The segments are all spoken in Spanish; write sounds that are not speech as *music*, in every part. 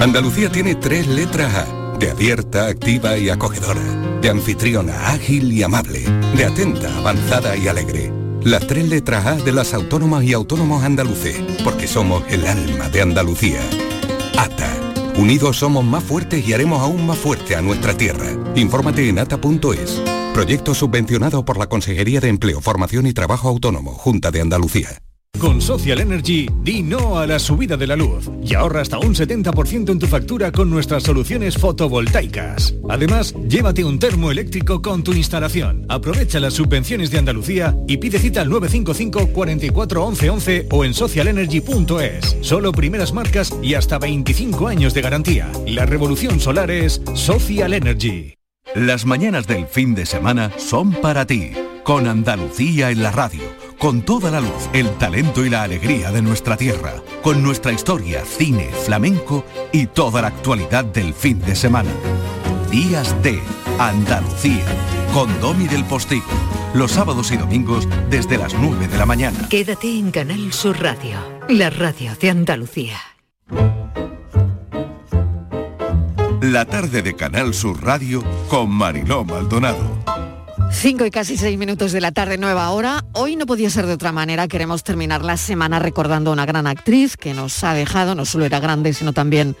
Andalucía tiene tres letras A, de abierta, activa y acogedora, de anfitriona, ágil y amable, de atenta, avanzada y alegre. Las tres letras A de las autónomas y autónomos andaluces, porque somos el alma de Andalucía. ATA. Unidos somos más fuertes y haremos aún más fuerte a nuestra tierra. Infórmate en ata.es. Proyecto subvencionado por la Consejería de Empleo, Formación y Trabajo Autónomo, Junta de Andalucía. Con Social Energy, di no a la subida de la luz y ahorra hasta un 70% en tu factura con nuestras soluciones fotovoltaicas. Además, llévate un termo eléctrico con tu instalación. Aprovecha las subvenciones de Andalucía y pide cita al 955 44 11 11 o en socialenergy.es. Solo primeras marcas y hasta 25 años de garantía. La revolución solar es Social Energy. Las mañanas del fin de semana son para ti, con Andalucía en la radio, con toda la luz, el talento y la alegría de nuestra tierra, con nuestra historia, cine, flamenco y toda la actualidad del fin de semana. Días de Andalucía, con Domi del Postigo, los sábados y domingos desde las 9 de la mañana. Quédate en Canal Sur Radio, la radio de Andalucía. La tarde de Canal Sur Radio con Mariló Maldonado. Cinco y casi seis minutos de la tarde, nueva hora. Hoy no podía ser de otra manera. Queremos terminar la semana recordando a una gran actriz que nos ha dejado, no solo era grande, sino también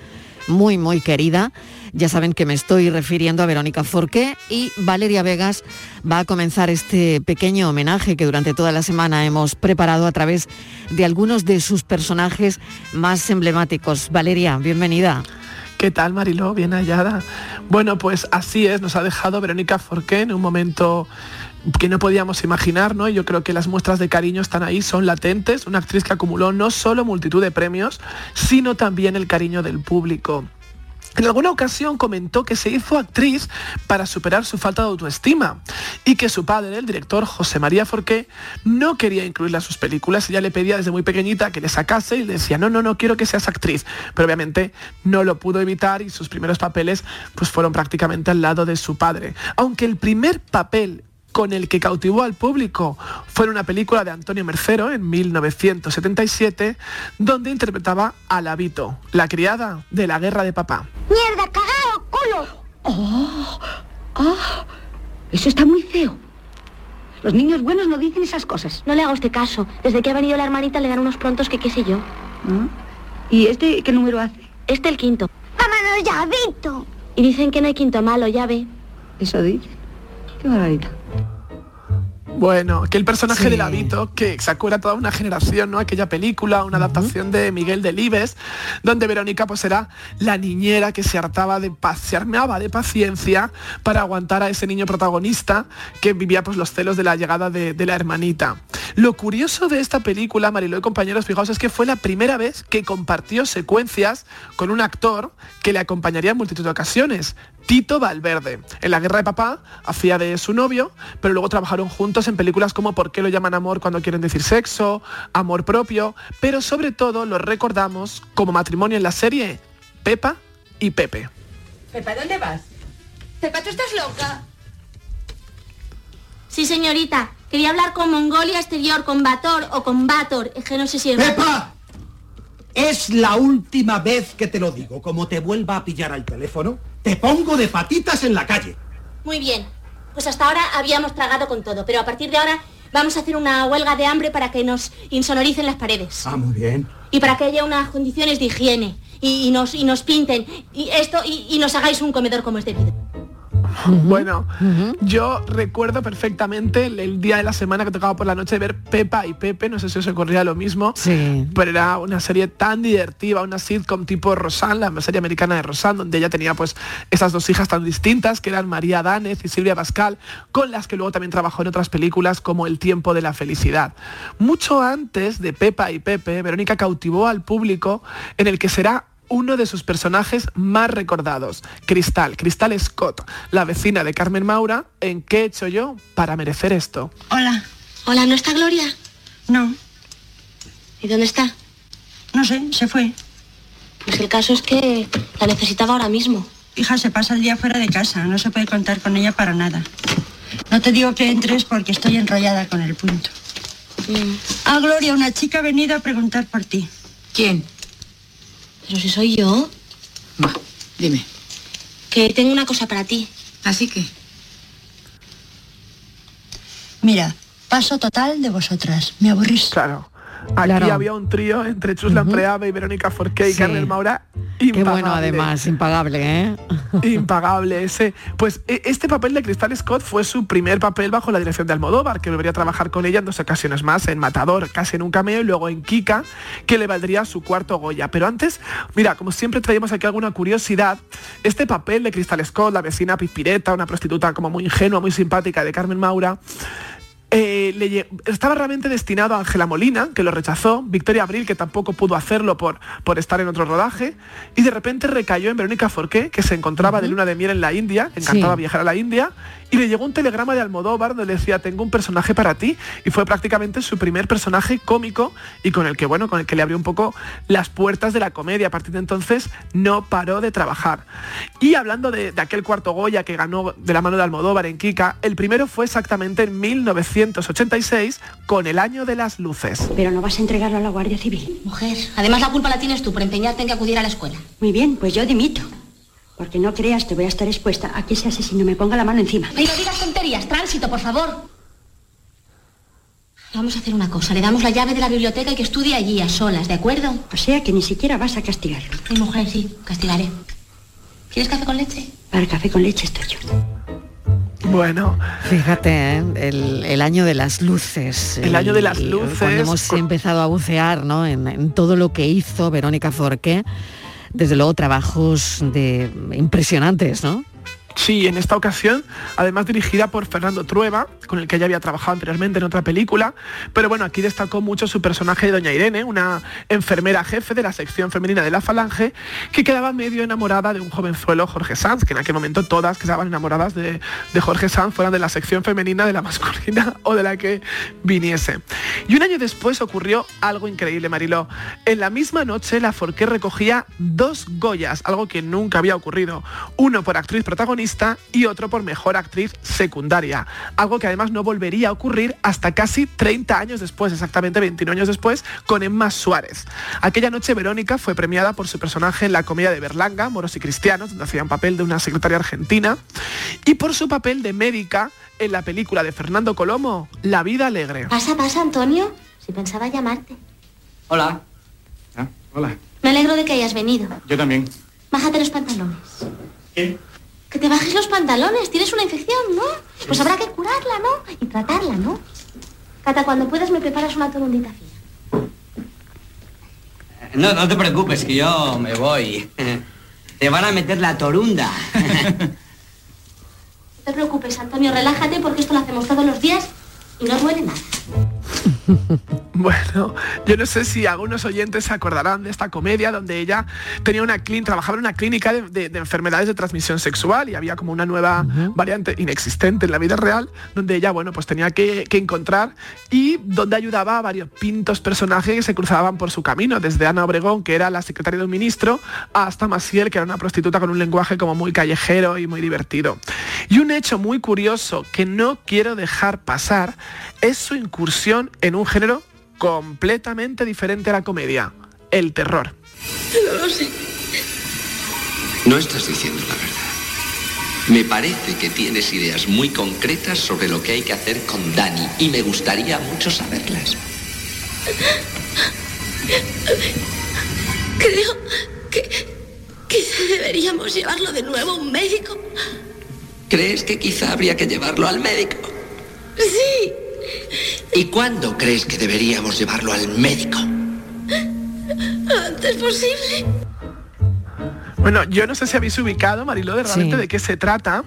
muy, muy querida. Ya saben que me estoy refiriendo a Verónica Forqué y Valeria Vegas va a comenzar este pequeño homenaje que durante toda la semana hemos preparado a través de algunos de sus personajes más emblemáticos. Valeria, bienvenida. ¿Qué tal, Mariló? Bien hallada. Bueno, pues así es, nos ha dejado Verónica Forqué en un momento que no podíamos imaginar, ¿no? Yo creo que las muestras de cariño están ahí, son latentes, una actriz que acumuló no solo multitud de premios, sino también el cariño del público. En alguna ocasión comentó que se hizo actriz para superar su falta de autoestima y que su padre, el director José María Forqué, no quería incluirla en sus películas. Ella le pedía desde muy pequeñita que le sacase y le decía, no, no, no quiero que seas actriz. Pero obviamente no lo pudo evitar y sus primeros papeles pues, fueron prácticamente al lado de su padre. Aunque el primer papel con el que cautivó al público fue en una película de Antonio Mercero en 1977, donde interpretaba a Lavito, la criada de la guerra de papá. ¡Mierda, cagao, culo! ¡Oh! ¡Oh! Eso está muy feo. Los niños buenos no dicen esas cosas. No le haga usted caso. Desde que ha venido la hermanita le dan unos prontos que qué sé yo. ¿Ah? ¿Y este qué número hace? Este el quinto. ¡Vámonos ya, Vito! Y dicen que no hay quinto malo, ya ve. Eso dice. Qué barbaridad. Bueno, que el personaje Sí. de Lavito, que sacó era toda una generación, ¿no? Aquella película, una adaptación de Miguel Delibes, donde Verónica pues era la niñera que se hartaba de pa- se armaba de paciencia para aguantar a ese niño protagonista que vivía pues los celos de la llegada de, de la hermanita. Lo curioso de esta película, Mariló y compañeros, fijaos, es que fue la primera vez que compartió secuencias con un actor que le acompañaría en multitud de ocasiones. Tito Valverde. En la guerra de papá hacía de su novio, pero luego trabajaron juntos en películas como ¿Por qué lo llaman amor cuando quieren decir sexo? Amor propio, pero sobre todo lo recordamos como matrimonio en la serie Pepa y Pepe. Pepa, ¿dónde vas? Pepa, ¿tú estás loca? Sí, señorita. Quería hablar con Mongolia Exterior, con Bator o con Bator. Es que no sé si... es- ¡Pepa! Es la última vez que te lo digo. Como te vuelva a pillar al teléfono, te pongo de patitas en la calle. Muy bien. Pues hasta ahora habíamos tragado con todo, pero a partir de ahora vamos a hacer una huelga de hambre para que nos insonoricen las paredes. Ah, muy bien. Y para que haya unas condiciones de higiene. Y, y nos, y nos pinten. Y esto, y, y nos hagáis un comedor como es debido. *laughs* Bueno, yo recuerdo perfectamente el, el día de la semana que tocaba por la noche ver Pepa y Pepe, no sé si os ocurría lo mismo, pero era una serie tan divertida, una sitcom tipo Rosanne, la serie americana de Rosanne, donde ella tenía pues esas dos hijas tan distintas, que eran María Danez y Silvia Pascal, con las que luego también trabajó en otras películas como El tiempo de la felicidad. Mucho antes de Pepa y Pepe, Verónica cautivó al público en el que será uno de sus personajes más recordados, Cristal, Cristal Scott, la vecina de Carmen Maura, en ¿Qué he hecho yo para merecer esto? Hola. Hola, ¿no está Gloria? No, ¿Y dónde está? no sé, se fue. Pues el caso es que la necesitaba ahora mismo. Hija, se pasa el día fuera de casa, no se puede contar con ella para nada. No te digo que entres porque estoy enrollada con el punto. Ah, Gloria, una chica ha venido a preguntar por ti. ¿Quién? Pero si soy yo. Dime. Que tengo una cosa para ti. ¿Así que? Mira, paso total de vosotras. Me aburrís. Claro. Aquí Claro. había un trío entre Chus Lampreave y Verónica Forqué y. Carmen Maura. Qué Impagable. bueno además, impagable, ¿eh? *laughs* Impagable ese. Pues e- este papel de Cristal Scott fue su primer papel bajo la dirección de Almodóvar, que volvería a trabajar con ella en dos ocasiones más, en Matador, casi en un cameo, y luego en Kika, que le valdría su cuarto Goya. Pero antes, mira, como siempre traemos aquí alguna curiosidad, este papel de Cristal Scott, la vecina pispireta, una prostituta como muy ingenua, muy simpática de Carmen Maura, eh, le estaba realmente destinado a Ángela Molina, que lo rechazó, Victoria Abril, que tampoco pudo hacerlo por, por estar en otro rodaje, y de repente recayó en Verónica Forqué, que se encontraba de luna de miel en la India, encantaba Sí. viajar a la India, y le llegó un telegrama de Almodóvar donde le decía, tengo un personaje para ti, y fue prácticamente su primer personaje cómico, y con el que, bueno, con el que le abrió un poco las puertas de la comedia. A partir de entonces no paró de trabajar. Y hablando de, de aquel cuarto Goya que ganó de la mano de Almodóvar en Kika, el primero fue exactamente en 1986 con El Año de las Luces. Pero no vas a entregarlo a la Guardia Civil. Mujer, además la culpa la tienes tú por empeñarte en que acudiera a la escuela. Muy bien, pues yo dimito. Porque no creas que voy a estar expuesta a que ese asesino me ponga la mano encima. Ay, no digas tonterías, tránsito, por favor. Vamos a hacer una cosa, le damos la llave de la biblioteca y que estudie allí a solas, ¿de acuerdo? O sea que ni siquiera vas a castigarlo. Sí, mujer, sí, castigaré. ¿Quieres café con leche? Para el café con leche estoy yo. Bueno, Fíjate, ¿eh? el, el año de las luces. El año de las Y luces, Cuando hemos con- empezado a bucear ¿no? en, en todo lo que hizo Verónica Forqué, desde luego trabajos de impresionantes, ¿no? Sí, en esta ocasión, además dirigida por Fernando Trueba, con el que ya había trabajado anteriormente en otra película, pero bueno, aquí destacó mucho su personaje de Doña Irene, una enfermera jefe de la sección femenina de la Falange, que quedaba medio enamorada de un jovenzuelo, Jorge Sanz, que en aquel momento todas quedaban enamoradas de, de Jorge Sanz, fueran de la sección femenina, de la masculina *laughs* o de la que viniese. Y un año después ocurrió algo increíble, Mariló. En la misma noche, la Forqué recogía dos Goyas, algo que nunca había ocurrido. Uno por actriz protagonista y otro por mejor actriz secundaria. Algo que además no volvería a ocurrir hasta casi 30 años después, exactamente 21 años después, con Emma Suárez. Aquella noche Verónica fue premiada por su personaje en la comedia de Berlanga, Moros y Cristianos, donde hacía un papel de una secretaria argentina, y por su papel de médica en la película de Fernando Colomo, La vida alegre. Pasa, pasa, Antonio. Si pensaba llamarte. Hola. hola. Me alegro de que hayas venido. Yo también. Bájate los pantalones. ¿Qué? Que te bajes los pantalones. Tienes una infección, ¿no? Pues habrá que curarla, ¿no? Y tratarla, ¿no? Cata, cuando puedas me preparas una torundita fina. No, no te preocupes, que yo me voy. Te van a meter la torunda. *laughs* No te preocupes, Antonio, relájate porque esto lo hacemos todos los días y no duele nada. *laughs* Bueno, yo no sé si algunos oyentes se acordarán de esta comedia donde ella tenía una clínica, trabajaba en una clínica de, de- de enfermedades de transmisión sexual y había como una nueva variante inexistente en la vida real donde ella, bueno, pues tenía que, que encontrar y donde ayudaba a varios pintos personajes que se cruzaban por su camino, desde Ana Obregón, que era la secretaria de un ministro, hasta Maciel, que era una prostituta con un lenguaje como muy callejero y muy divertido. Y un hecho muy curioso que no quiero dejar pasar es su incursión en un género completamente diferente a la comedia, el terror. No lo sé. No estás diciendo la verdad. Me parece que tienes ideas muy concretas sobre lo que hay que hacer con Dani y me gustaría mucho saberlas. Creo que quizá deberíamos llevarlo de nuevo a un médico. ¿Crees que quizá habría que llevarlo al médico? Sí, ¿Y cuándo crees que deberíamos llevarlo al médico? antes posible. Bueno, yo no sé si habéis ubicado, Mariló, de realmente Sí. de qué se trata,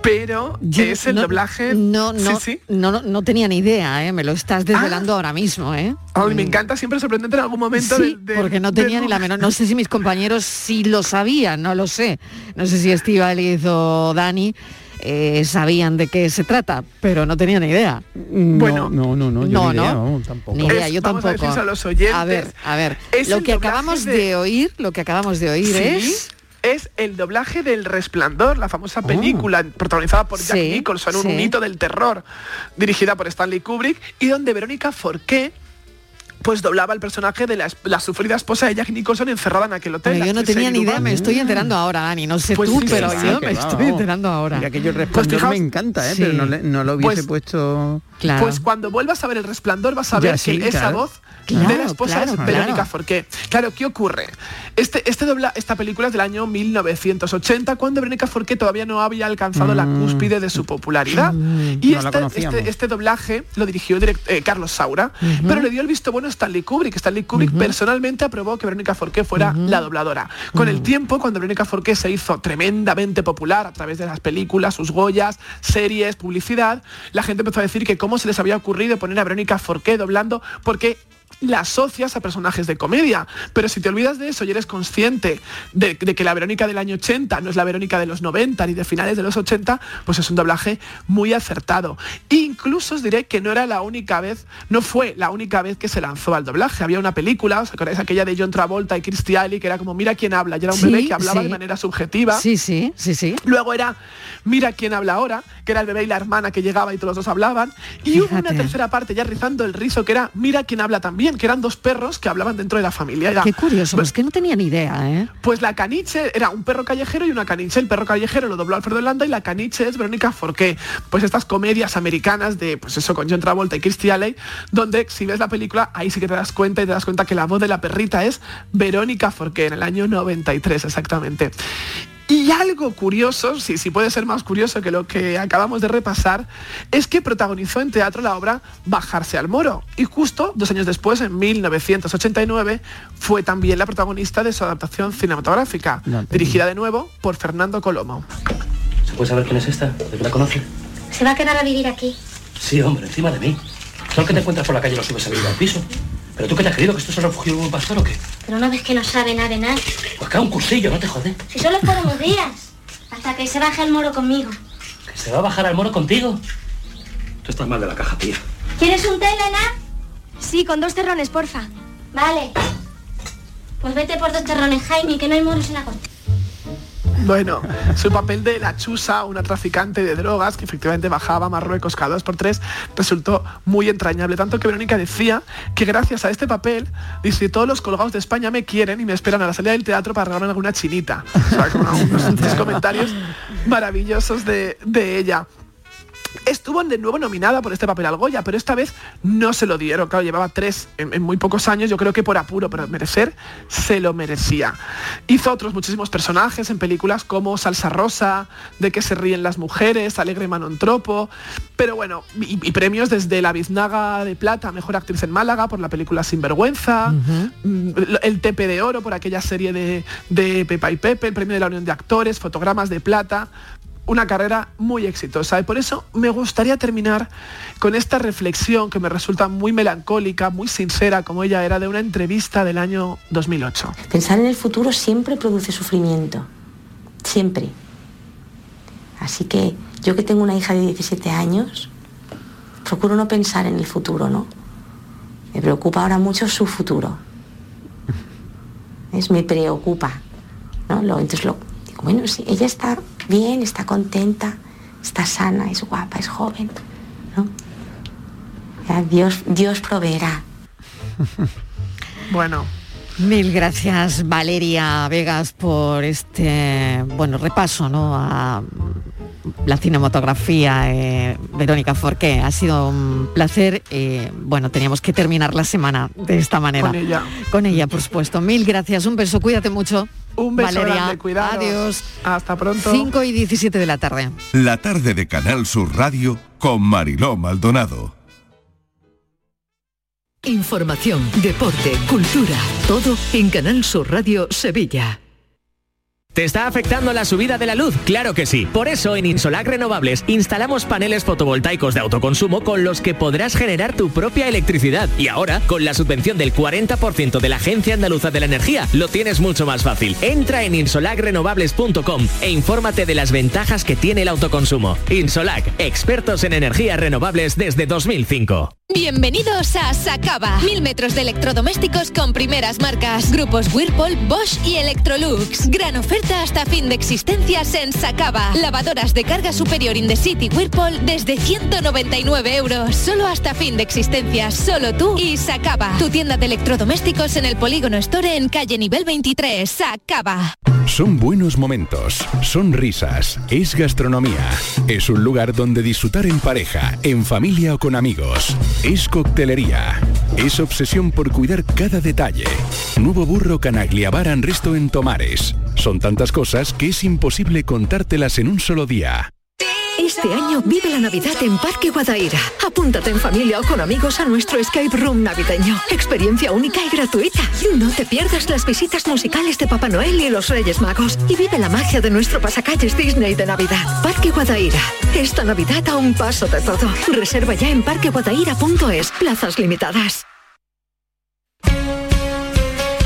pero Yo es el no- doblaje... No, no, Sí, sí. no, no, tenía ni idea, ¿eh? me lo estás desvelando ahora mismo, ¿eh? Ay, me encanta siempre sorprendente en algún momento Sí, del- del- porque no del tenía ni la menor. No sé si mis compañeros sí lo sabían, no lo sé. No sé si Estivaliz o Dani eh, sabían de qué se trata, pero no tenía ni idea. Bueno, no, no, no, yo no, ni idea, no, no, tampoco. Ni idea, Es- yo vamos a tampoco. decírselo a los oyentes, A ver, a ver. es Lo que acabamos de... de- oír, lo que acabamos de oír Sí, es. es el doblaje del Resplandor, la famosa película protagonizada por Jack Sí, Nicholson, un sí. hito del terror, dirigida por Stanley Kubrick, y donde Verónica Forqué pues doblaba el personaje de la, la sufrida esposa de Jack Nicholson encerrada en aquel hotel. Pero yo no tenía ni idea, me estoy enterando ahora, Dani. No sé Pues tú, sí, pero sí, yo que me va, estoy enterando ahora. Mira que yo Pues fijaos- me encanta, ¿eh? Sí. pero no, le- no lo hubiese Pues- puesto... Claro. Pues cuando vuelvas a ver el resplandor vas a Ya, ver sí, que esa voz Claro, de la esposa claro, es claro. Verónica Forqué. Claro, ¿qué ocurre? Este, este dobla, esta película es del año 1980, cuando Verónica Forqué todavía no había alcanzado la cúspide de su popularidad. y Mm. No la este, este, este doblaje lo dirigió direct- eh, Carlos Saura, pero le dio el visto bueno Stanley Kubrick. Stanley Kubrick personalmente aprobó que Verónica Forqué fuera la dobladora. Con el tiempo, cuando Verónica Forqué se hizo tremendamente popular a través de las películas, sus goyas, series, publicidad, la gente empezó a decir que cómo se les había ocurrido poner a Verónica Forqué doblando, porque la asocias a personajes de comedia. Pero si te olvidas de eso y eres consciente de, de que la Verónica del año 80 no es la Verónica de los 90 ni de finales de los 80, pues es un doblaje muy acertado. Incluso os diré que no era la única vez, no fue la única vez que se lanzó al doblaje. Había una película, ¿os acordáis? Aquella de John Travolta y Kirstie Alley, que era como Mira quién habla, y era un Sí, bebé que hablaba sí. de manera subjetiva. Sí, sí, sí, sí. Luego era Mira quién habla ahora, que era el bebé y la hermana que llegaba y todos los dos hablaban. Y hubo una tercera parte ya rizando el rizo que era Mira quién habla también, que eran dos perros que hablaban dentro de la familia. Era, Qué curioso, pues, es que no tenía ni idea, ¿eh? pues la caniche era un perro callejero y una caniche. El perro callejero lo dobló Alfredo Landa y la caniche es Verónica Forqué. Pues estas comedias americanas de, pues eso, con John Travolta y Kirstie Alley, donde si ves la película, ahí sí que te das cuenta y te das cuenta que la voz de la perrita es Verónica Forqué, en el año 93 exactamente. Y algo curioso, si, si puede ser más curioso que lo que acabamos de repasar, es que protagonizó en teatro la obra Bajarse al Moro. Y justo dos años después, en 1989, fue también la protagonista de su adaptación cinematográfica, No dirigida de nuevo por Fernando Colomo. ¿Se puede saber quién es esta? ¿De que la conoce? Se va a quedar a vivir aquí. Sí, hombre, encima de mí. Solo que te encuentras por la calle y lo subes a vivir al piso. ¿Pero tú qué te has creído? ¿Que esto es el refugio de un pastor o qué? Pero no ves que no sabe nada de nada. Pues acá un cursillo, no te jode. Si solo es por unos días. Hasta que se baje el moro conmigo. ¿Que se va a bajar al moro contigo? Tú estás mal de la caja, tía. ¿Quieres un té, Elena? Sí, con dos terrones, porfa. Vale. Pues vete por dos terrones, Jaime, que no hay moros en la costa. Bueno, su papel de la chusa, una traficante de drogas que efectivamente bajaba a Marruecos cada dos por tres, resultó muy entrañable. Tanto que Verónica decía que gracias a este papel, dice, todos los colgados de España me quieren y me esperan a la salida del teatro para regalarme alguna chinita. O sea, como unos, *laughs* unos comentarios maravillosos de, de ella. Estuvo de nuevo nominada por este papel al Goya, pero esta vez no se lo dieron. Claro, llevaba tres en, en muy pocos años, yo creo que por apuro, pero merecer, se lo merecía. Hizo otros muchísimos personajes en películas como Salsa Rosa, De que se ríen las mujeres, Alegre Manontropo, pero bueno, y, y premios desde la Biznaga de Plata, Mejor Actriz en Málaga por la película Sinvergüenza, mm, el Tepe de Oro por aquella serie de, de Pepa y Pepe, el premio de la Unión de Actores, Fotogramas de Plata, una carrera muy exitosa. Y por eso me gustaría terminar con esta reflexión que me resulta muy melancólica, muy sincera, como ella era, de una entrevista del año 2008. Pensar en el futuro siempre produce sufrimiento, siempre. Así que yo que tengo una hija de 17 años, procuro no pensar en el futuro, ¿no? Me preocupa ahora mucho su futuro. Es, me preocupa, entonces lo, digo, bueno, sí, ella está bien, está contenta, está sana, es guapa, es joven, ¿no? Dios, Dios proveerá. *laughs* Bueno, Mil gracias Valeria Vegas por este bueno repaso ¿no? a la cinematografía eh, Verónica Forqué. Ha sido un placer. eh, bueno, teníamos que terminar la semana de esta manera. Con ella. Con ella, por supuesto. Mil gracias. Un beso. Cuídate mucho. un beso Valeria. grande, cuidado. Adiós. Hasta pronto. 5 y 17 de la tarde. La tarde de Canal Sur Radio con Mariló Maldonado. Información, deporte, cultura, todo en Canal Sur Radio Sevilla. ¿Te está afectando la subida de la luz? Claro que sí. Por eso en Insolac Renovables instalamos paneles fotovoltaicos de autoconsumo con los que podrás generar tu propia electricidad. Y ahora, con la subvención del 40% de la Agencia Andaluza de la Energía, lo tienes mucho más fácil. Entra en insolacrenovables.com e infórmate de las ventajas que tiene el autoconsumo. Insolac, expertos en energías renovables desde 2005. Bienvenidos a Sacaba. Mil metros de electrodomésticos con primeras marcas. Grupos Whirlpool, Bosch y Electrolux. Gran oferta hasta fin de existencias en Sacaba. Lavadoras de carga superior in the city Whirlpool desde 199 euros. Solo hasta fin de existencias. Solo tú y Sacaba. Tu tienda de electrodomésticos en el Polígono Store en calle nivel 23. Sacaba. Son buenos momentos, son risas, es gastronomía. Es un lugar donde disfrutar en pareja, en familia o con amigos. Es coctelería. Es obsesión por cuidar cada detalle. Nuevo burro Canaglia Bar and Resto en Tomares. Son tantas cosas que es imposible contártelas en un solo día. Este año vive la Navidad en Parque Guadaira. Apúntate en familia o con amigos a nuestro escape room navideño. Experiencia única y gratuita. No te pierdas las visitas musicales de Papá Noel y los Reyes Magos. Y vive la magia de nuestro pasacalles Disney de Navidad. Parque Guadaira. Esta Navidad a un paso de todo. Reserva ya en parqueguadaira.es. Plazas limitadas.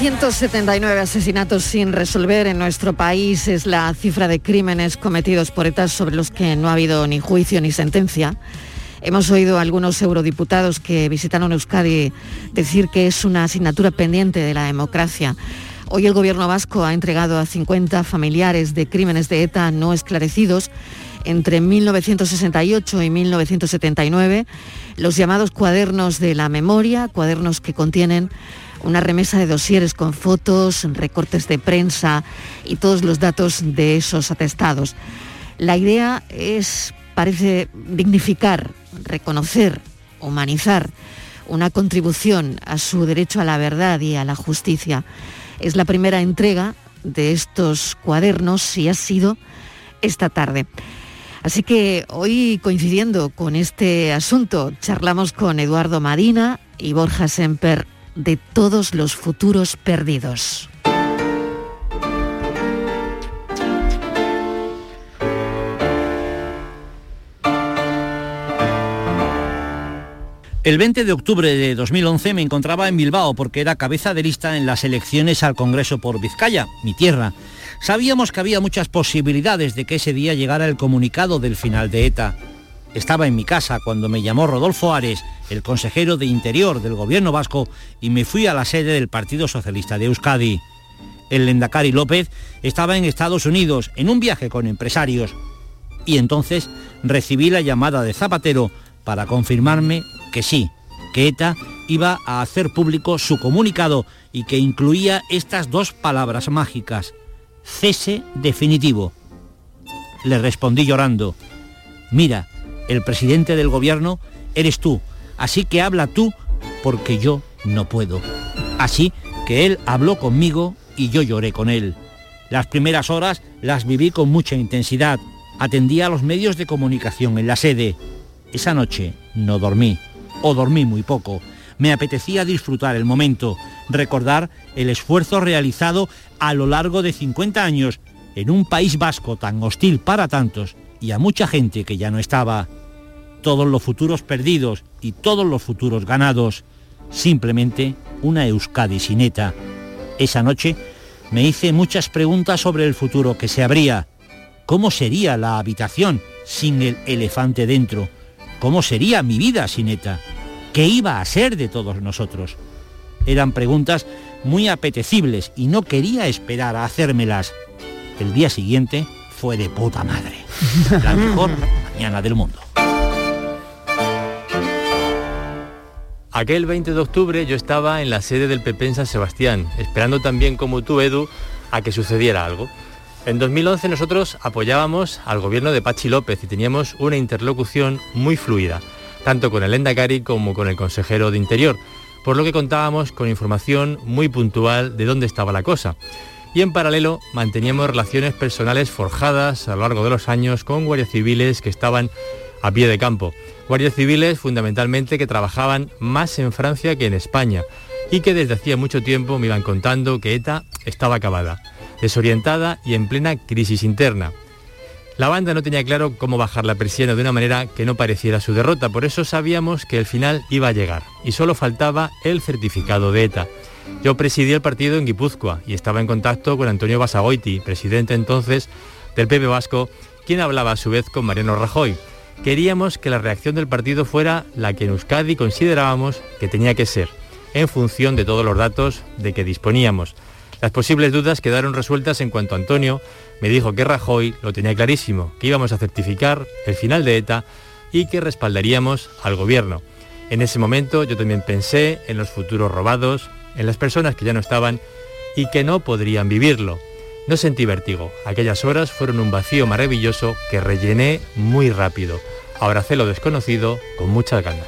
379 asesinatos sin resolver en nuestro país es la cifra de crímenes cometidos por ETA sobre los que no ha habido ni juicio ni sentencia. Hemos oído a algunos eurodiputados que visitaron Euskadi decir que es una asignatura pendiente de la democracia. Hoy el gobierno vasco ha entregado a 50 familiares de crímenes de ETA no esclarecidos entre 1968 y 1979 los llamados cuadernos de la memoria, cuadernos que contienen una remesa de dosieres con fotos, recortes de prensa y todos los datos de esos atestados. La idea es, parece, dignificar, reconocer, humanizar una contribución a su derecho a la verdad y a la justicia. Es la primera entrega de estos cuadernos y ha sido esta tarde. Así que hoy, coincidiendo con este asunto, charlamos con Eduardo Marina y Borja Semper de todos los futuros perdidos. El 20 de octubre de 2011 me encontraba en Bilbao porque era cabeza de lista en las elecciones al Congreso por Vizcaya, mi tierra. Sabíamos que había muchas posibilidades de que ese día llegara el comunicado del final de ETA. Estaba en mi casa cuando me llamó Rodolfo Ares, el consejero de Interior del gobierno vasco, y me fui a la sede del Partido Socialista de Euskadi. El Lendakari López estaba en Estados Unidos en un viaje con empresarios. Y entonces recibí la llamada de Zapatero para confirmarme que sí, que ETA iba a hacer público su comunicado y que incluía estas dos palabras mágicas, cese definitivo. Le respondí llorando, mira, el presidente del gobierno eres tú, así que habla tú porque yo no puedo. Así que él habló conmigo y yo lloré con él. Las primeras horas las viví con mucha intensidad. Atendí a los medios de comunicación en la sede. Esa noche no dormí, o dormí muy poco. Me apetecía disfrutar el momento, recordar el esfuerzo realizado a lo largo de 50 años en un país vasco tan hostil para tantos y a mucha gente que ya no estaba. Todos los futuros perdidos y todos los futuros ganados. Simplemente una Euskadi sin ETA. Esa noche me hice muchas preguntas sobre el futuro que se abría. ¿Cómo sería la habitación sin el elefante dentro? ¿Cómo sería mi vida sin ETA? ¿Qué iba a ser de todos nosotros? Eran preguntas muy apetecibles y no quería esperar a hacérmelas. El día siguiente fue de puta madre. La mejor mañana del mundo. Aquel 20 de octubre yo estaba en la sede del PP en San Sebastián, esperando también como tú, Edu, a que sucediera algo. En 2011 nosotros apoyábamos al gobierno de Pachi López y teníamos una interlocución muy fluida, tanto con el Endacari como con el consejero de Interior, por lo que contábamos con información muy puntual de dónde estaba la cosa. Y en paralelo manteníamos relaciones personales forjadas a lo largo de los años con guardias civiles que estaban a pie de campo. Guardias civiles fundamentalmente que trabajaban más en Francia que en España y que desde hacía mucho tiempo me iban contando que ETA estaba acabada, desorientada y en plena crisis interna. La banda no tenía claro cómo bajar la persiana de una manera que no pareciera su derrota, por eso sabíamos que el final iba a llegar y solo faltaba el certificado de ETA. Yo presidí el partido en Guipúzcoa y estaba en contacto con Antonio Basagoiti, presidente entonces del PP Vasco, quien hablaba a su vez con Mariano Rajoy. Queríamos que la reacción del partido fuera la que en Euskadi considerábamos que tenía que ser, en función de todos los datos de que disponíamos. Las posibles dudas quedaron resueltas en cuanto Antonio me dijo que Rajoy lo tenía clarísimo, que íbamos a certificar el final de ETA y que respaldaríamos al gobierno. En ese momento yo también pensé en los futuros robados, en las personas que ya no estaban y que no podrían vivirlo. No sentí vértigo. Aquellas horas fueron un vacío maravilloso que rellené muy rápido. Abracé lo desconocido con muchas ganas.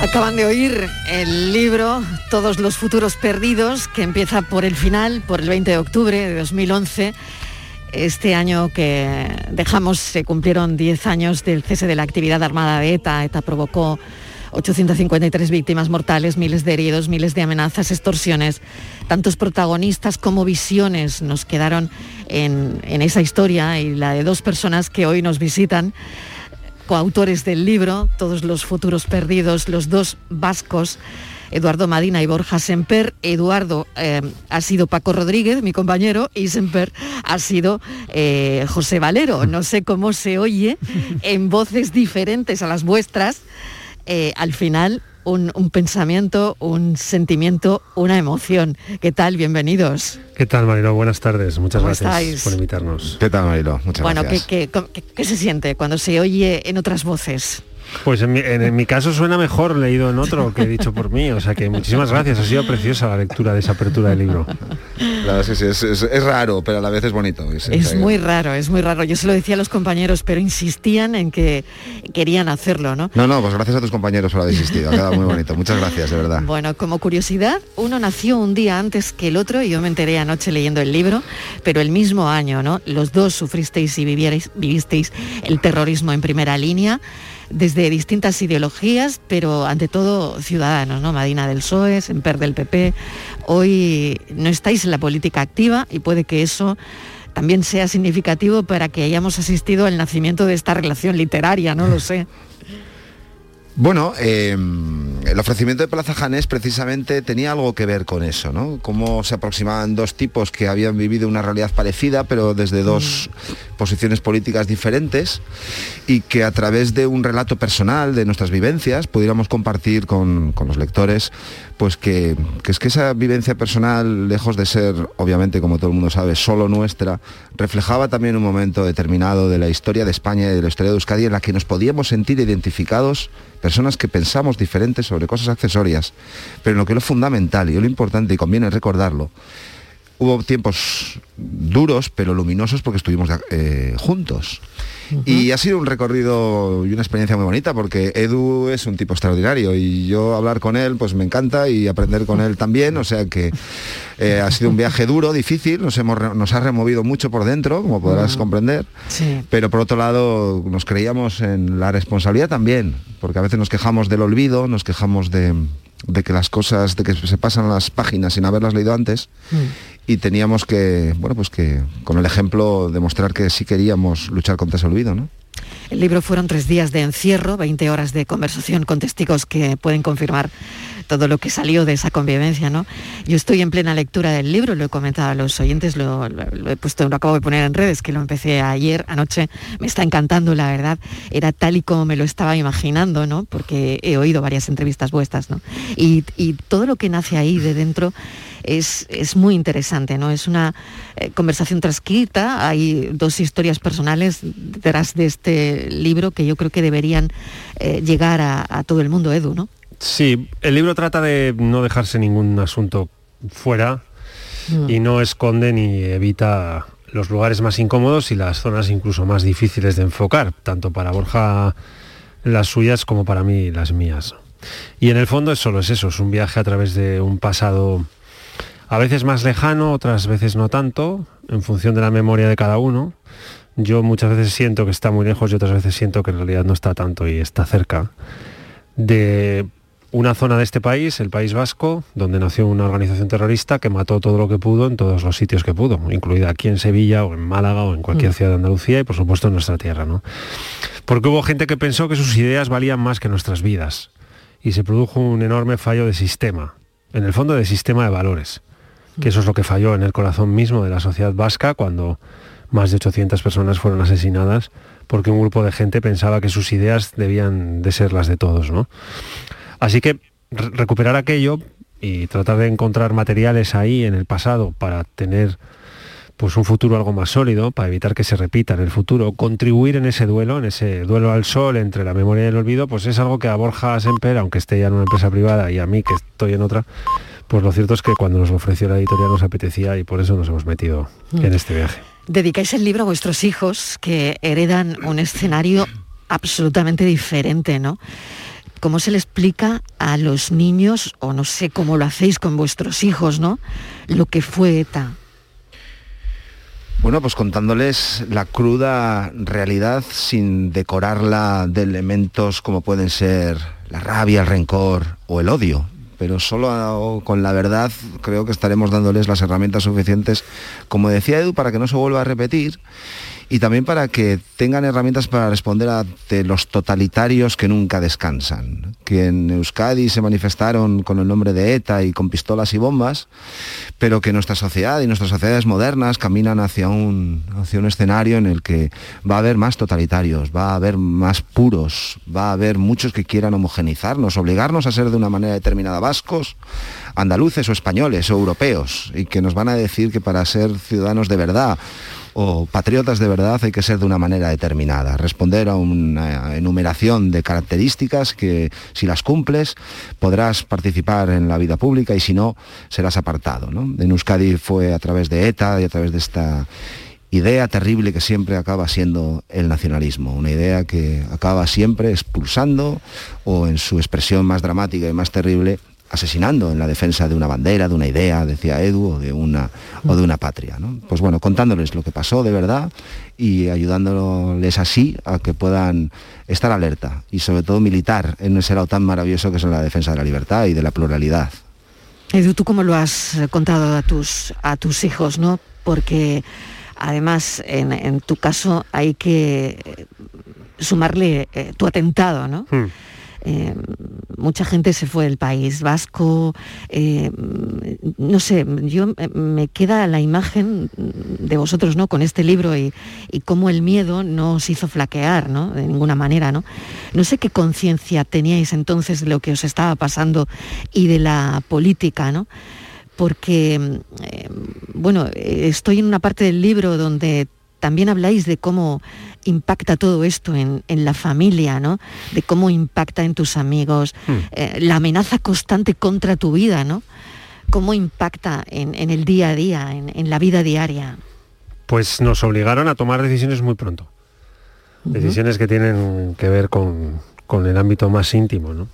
Acaban de oír el libro Todos los futuros perdidos, que empieza por el final, por el 20 de octubre de 2011. Este año que dejamos se cumplieron 10 años del cese de la actividad armada de ETA. ETA provocó 853 víctimas mortales, miles de heridos, miles de amenazas, extorsiones. Tantos protagonistas como visiones nos quedaron en, esa historia y la de dos personas que hoy nos visitan coautores del libro, todos los futuros perdidos, los dos vascos, Eduardo Madina y Borja Semper. Eduardo eh, ha sido Paco Rodríguez, mi compañero, y Semper ha sido eh, José Valero. No sé cómo se oye en voces diferentes a las vuestras. Eh, al final, un, un pensamiento, un sentimiento, una emoción. ¿Qué tal? Bienvenidos. ¿Qué tal, Marilo? Buenas tardes. Muchas ¿Cómo gracias estáis? por invitarnos. ¿Qué tal, Marilo? Muchas bueno, ¿qué, gracias. qué, qué- qué se siente cuando se oye en otras voces? Pues en mi, en- en mi caso suena mejor leído en otro que dicho por mí, o sea que muchísimas gracias. Ha sido preciosa la lectura de esa apertura del libro. La verdad es que sí, es, es- es raro, pero a la vez es bonito. Es, Es muy raro, es muy raro. Yo se lo decía a los compañeros, pero insistían en que querían hacerlo, ¿no? No, no, pues gracias a tus compañeros por haber insistido. Ha quedado muy bonito. Muchas gracias, de verdad. Bueno, como curiosidad, uno nació un día antes que el otro y yo me enteré anoche leyendo el libro, pero el mismo año, ¿no? Los dos sufristeis y vivierais- vivisteis el terrorismo en primera línea desde distintas ideologías, pero ante todo ciudadanos, ¿no? Madina del PSOE, Semper del PP. Hoy no estáis en la política activa y puede que eso también sea significativo para que hayamos asistido al nacimiento de esta relación literaria, no lo sé. *laughs* Bueno, eh, el ofrecimiento de Plaza Janés precisamente tenía algo que ver con eso, ¿no? Cómo se aproximaban dos tipos que habían vivido una realidad parecida, pero desde dos posiciones políticas diferentes, y que a través de un relato personal de nuestras vivencias pudiéramos compartir con, con los lectores, pues que, que es que esa vivencia personal, lejos de ser, obviamente, como todo el mundo sabe, solo nuestra, reflejaba también un momento determinado de la historia de España y de la historia de Euskadi en la que nos podíamos sentir identificados personas que pensamos diferentes sobre cosas accesorias, pero en lo que es lo fundamental y lo importante, y conviene recordarlo, hubo tiempos duros pero luminosos porque estuvimos eh, juntos. Y ha sido un recorrido y una experiencia muy bonita porque Edu es un tipo extraordinario y yo hablar con él pues me encanta y aprender con él también, o sea que eh, ha sido un viaje duro, difícil, nos, hemos, nos ha removido mucho por dentro, como podrás Mm. comprender, Sí. pero por otro lado nos creíamos en la responsabilidad también, porque a veces nos quejamos del olvido, nos quejamos de, de que las cosas, de que se pasan las páginas sin haberlas leído antes y teníamos que, bueno, pues que con el ejemplo demostrar que sí queríamos luchar contra ese olvido, ¿no? El libro fueron tres días de encierro, 20 horas de conversación con testigos que pueden confirmar todo lo que salió de esa convivencia, ¿no? Yo estoy en plena lectura del libro, lo he comentado a los oyentes, lo, lo- he puesto, lo acabo de poner en redes, que lo empecé ayer, anoche, me está encantando, la verdad, era tal y como me lo estaba imaginando, ¿no? Porque he oído varias entrevistas vuestras, ¿no? Y, y todo lo que nace ahí de dentro es, es muy interesante, ¿no? Es una eh, conversación transcrita, hay dos historias personales detrás de este libro que yo creo que deberían eh, llegar a, a todo el mundo, Edu, ¿no? Sí, el libro trata de no dejarse ningún asunto fuera Mm. y no esconde ni evita los lugares más incómodos y las zonas incluso más difíciles de enfocar, tanto para Borja las suyas como para mí las mías. Y en el fondo es solo es eso, es un viaje a través de un pasado a veces más lejano, otras veces no tanto, en función de la memoria de cada uno. Yo muchas veces siento que está muy lejos y otras veces siento que en realidad no está tanto y está cerca de una zona de este país, el País Vasco, donde nació una organización terrorista que mató todo lo que pudo en todos los sitios que pudo, incluida aquí en Sevilla o en Málaga o en cualquier ciudad de Andalucía y por supuesto en nuestra tierra. ¿no? Porque hubo gente que pensó que sus ideas valían más que nuestras vidas y se produjo un enorme fallo de sistema, en el fondo de sistema de valores, que eso es lo que falló en el corazón mismo de la sociedad vasca cuando más de 800 personas fueron asesinadas porque un grupo de gente pensaba que sus ideas debían de ser las de todos, ¿no? Así que re- recuperar aquello y tratar de encontrar materiales ahí en el pasado para tener pues un futuro algo más sólido, para evitar que se repita en el futuro, contribuir en ese duelo, en ese duelo al sol entre la memoria y el olvido, pues es algo que a Borja Semper, aunque esté ya en una empresa privada y a mí que estoy en otra, pues lo cierto es que cuando nos ofreció la editorial nos apetecía y por eso nos hemos metido Mm. en este viaje. Dedicáis el libro a vuestros hijos que heredan un escenario absolutamente diferente, ¿no? ¿Cómo se le explica a los niños, o no sé cómo lo hacéis con vuestros hijos, ¿no? Lo que fue ETA. Bueno, pues contándoles la cruda realidad sin decorarla de elementos como pueden ser la rabia, el rencor o el odio. Pero solo con la verdad creo que estaremos dándoles las herramientas suficientes, como decía Edu, para que no se vuelva a repetir y también para que tengan herramientas para responder ante los totalitarios que nunca descansan, que en Euskadi se manifestaron con el nombre de ETA y con pistolas y bombas, pero que nuestra sociedad y nuestras sociedades modernas caminan hacia un, hacia un escenario en el que va a haber más totalitarios, va a haber más puros, va a haber muchos que quieran homogenizarnos, obligarnos a ser de una manera determinada vascos, andaluces o españoles o europeos, y que nos van a decir que para ser ciudadanos de verdad o patriotas de verdad hay que ser de una manera determinada, responder a una enumeración de características que si las cumples podrás participar en la vida pública y si no serás apartado. ¿no? En Euskadi fue a través de ETA y a través de esta idea terrible que siempre acaba siendo el nacionalismo, una idea que acaba siempre expulsando o en su expresión más dramática y más terrible asesinando en la defensa de una bandera, de una idea, decía Edu, o de una, o de una patria. ¿no? Pues bueno, contándoles lo que pasó de verdad y ayudándoles así a que puedan estar alerta y sobre todo militar en ese lado tan maravilloso que es la defensa de la libertad y de la pluralidad. Edu, ¿tú cómo lo has contado a tus, a tus hijos, no? Porque además en, en tu caso hay que sumarle eh, tu atentado, ¿no? Eh, mucha gente se fue del País Vasco, eh, no sé, yo eh, me queda la imagen de vosotros, ¿no? Con este libro y, cómo el miedo no os hizo flaquear, ¿no? De ninguna manera, ¿no? No sé qué conciencia teníais entonces de lo que os estaba pasando y de la política, ¿no? Porque, eh, bueno, estoy en una parte del libro donde también habláis de cómo impacta todo esto en, en la familia, ¿no? De cómo impacta en tus amigos, eh, la amenaza constante contra tu vida, ¿no? Cómo impacta en, en el día a día, en, en la vida diaria. Pues nos obligaron a tomar decisiones muy pronto. Decisiones que tienen que ver con, con el ámbito más íntimo, ¿no?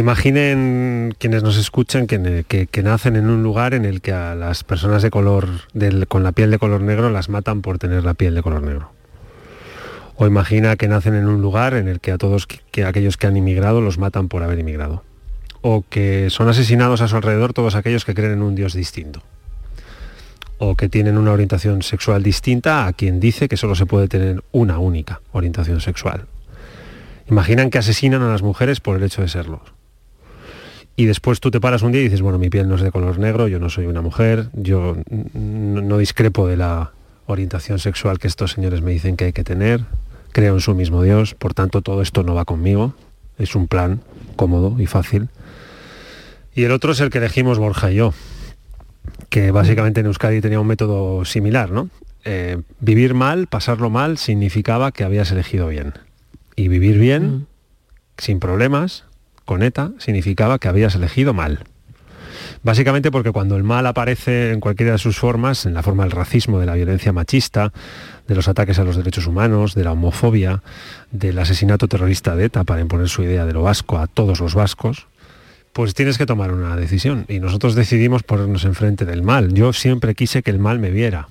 Imaginen quienes nos escuchan que, nacen en un lugar en el que a las personas de color, con la piel de color negro las matan por tener la piel de color negro. O imagina que nacen en un lugar en el que a todos que, que aquellos que han inmigrado los matan por haber inmigrado. O que son asesinados a su alrededor todos aquellos que creen en un Dios distinto. O que tienen una orientación sexual distinta a quien dice que solo se puede tener una única orientación sexual. Imaginan que asesinan a las mujeres por el hecho de serlo. Y después tú te paras un día y dices, bueno, mi piel no es de color negro, yo no soy una mujer, yo no, discrepo de la orientación sexual que estos señores me dicen que hay que tener, creo en su mismo Dios, por tanto todo esto no va conmigo, es un plan cómodo y fácil. Y el otro es el que elegimos Borja y yo, que básicamente en Euskadi tenía un método similar, ¿no? Eh, vivir mal, pasarlo mal, significaba que habías elegido bien. Y vivir bien, sin problemas, con ETA, significaba que habías elegido mal. Básicamente porque cuando el mal aparece en cualquiera de sus formas, en la forma del racismo, de la violencia machista, de los ataques a los derechos humanos, de la homofobia, del asesinato terrorista de ETA para imponer su idea de lo vasco a todos los vascos, pues tienes que tomar una decisión. Y nosotros decidimos ponernos enfrente del mal. Yo siempre quise que el mal me viera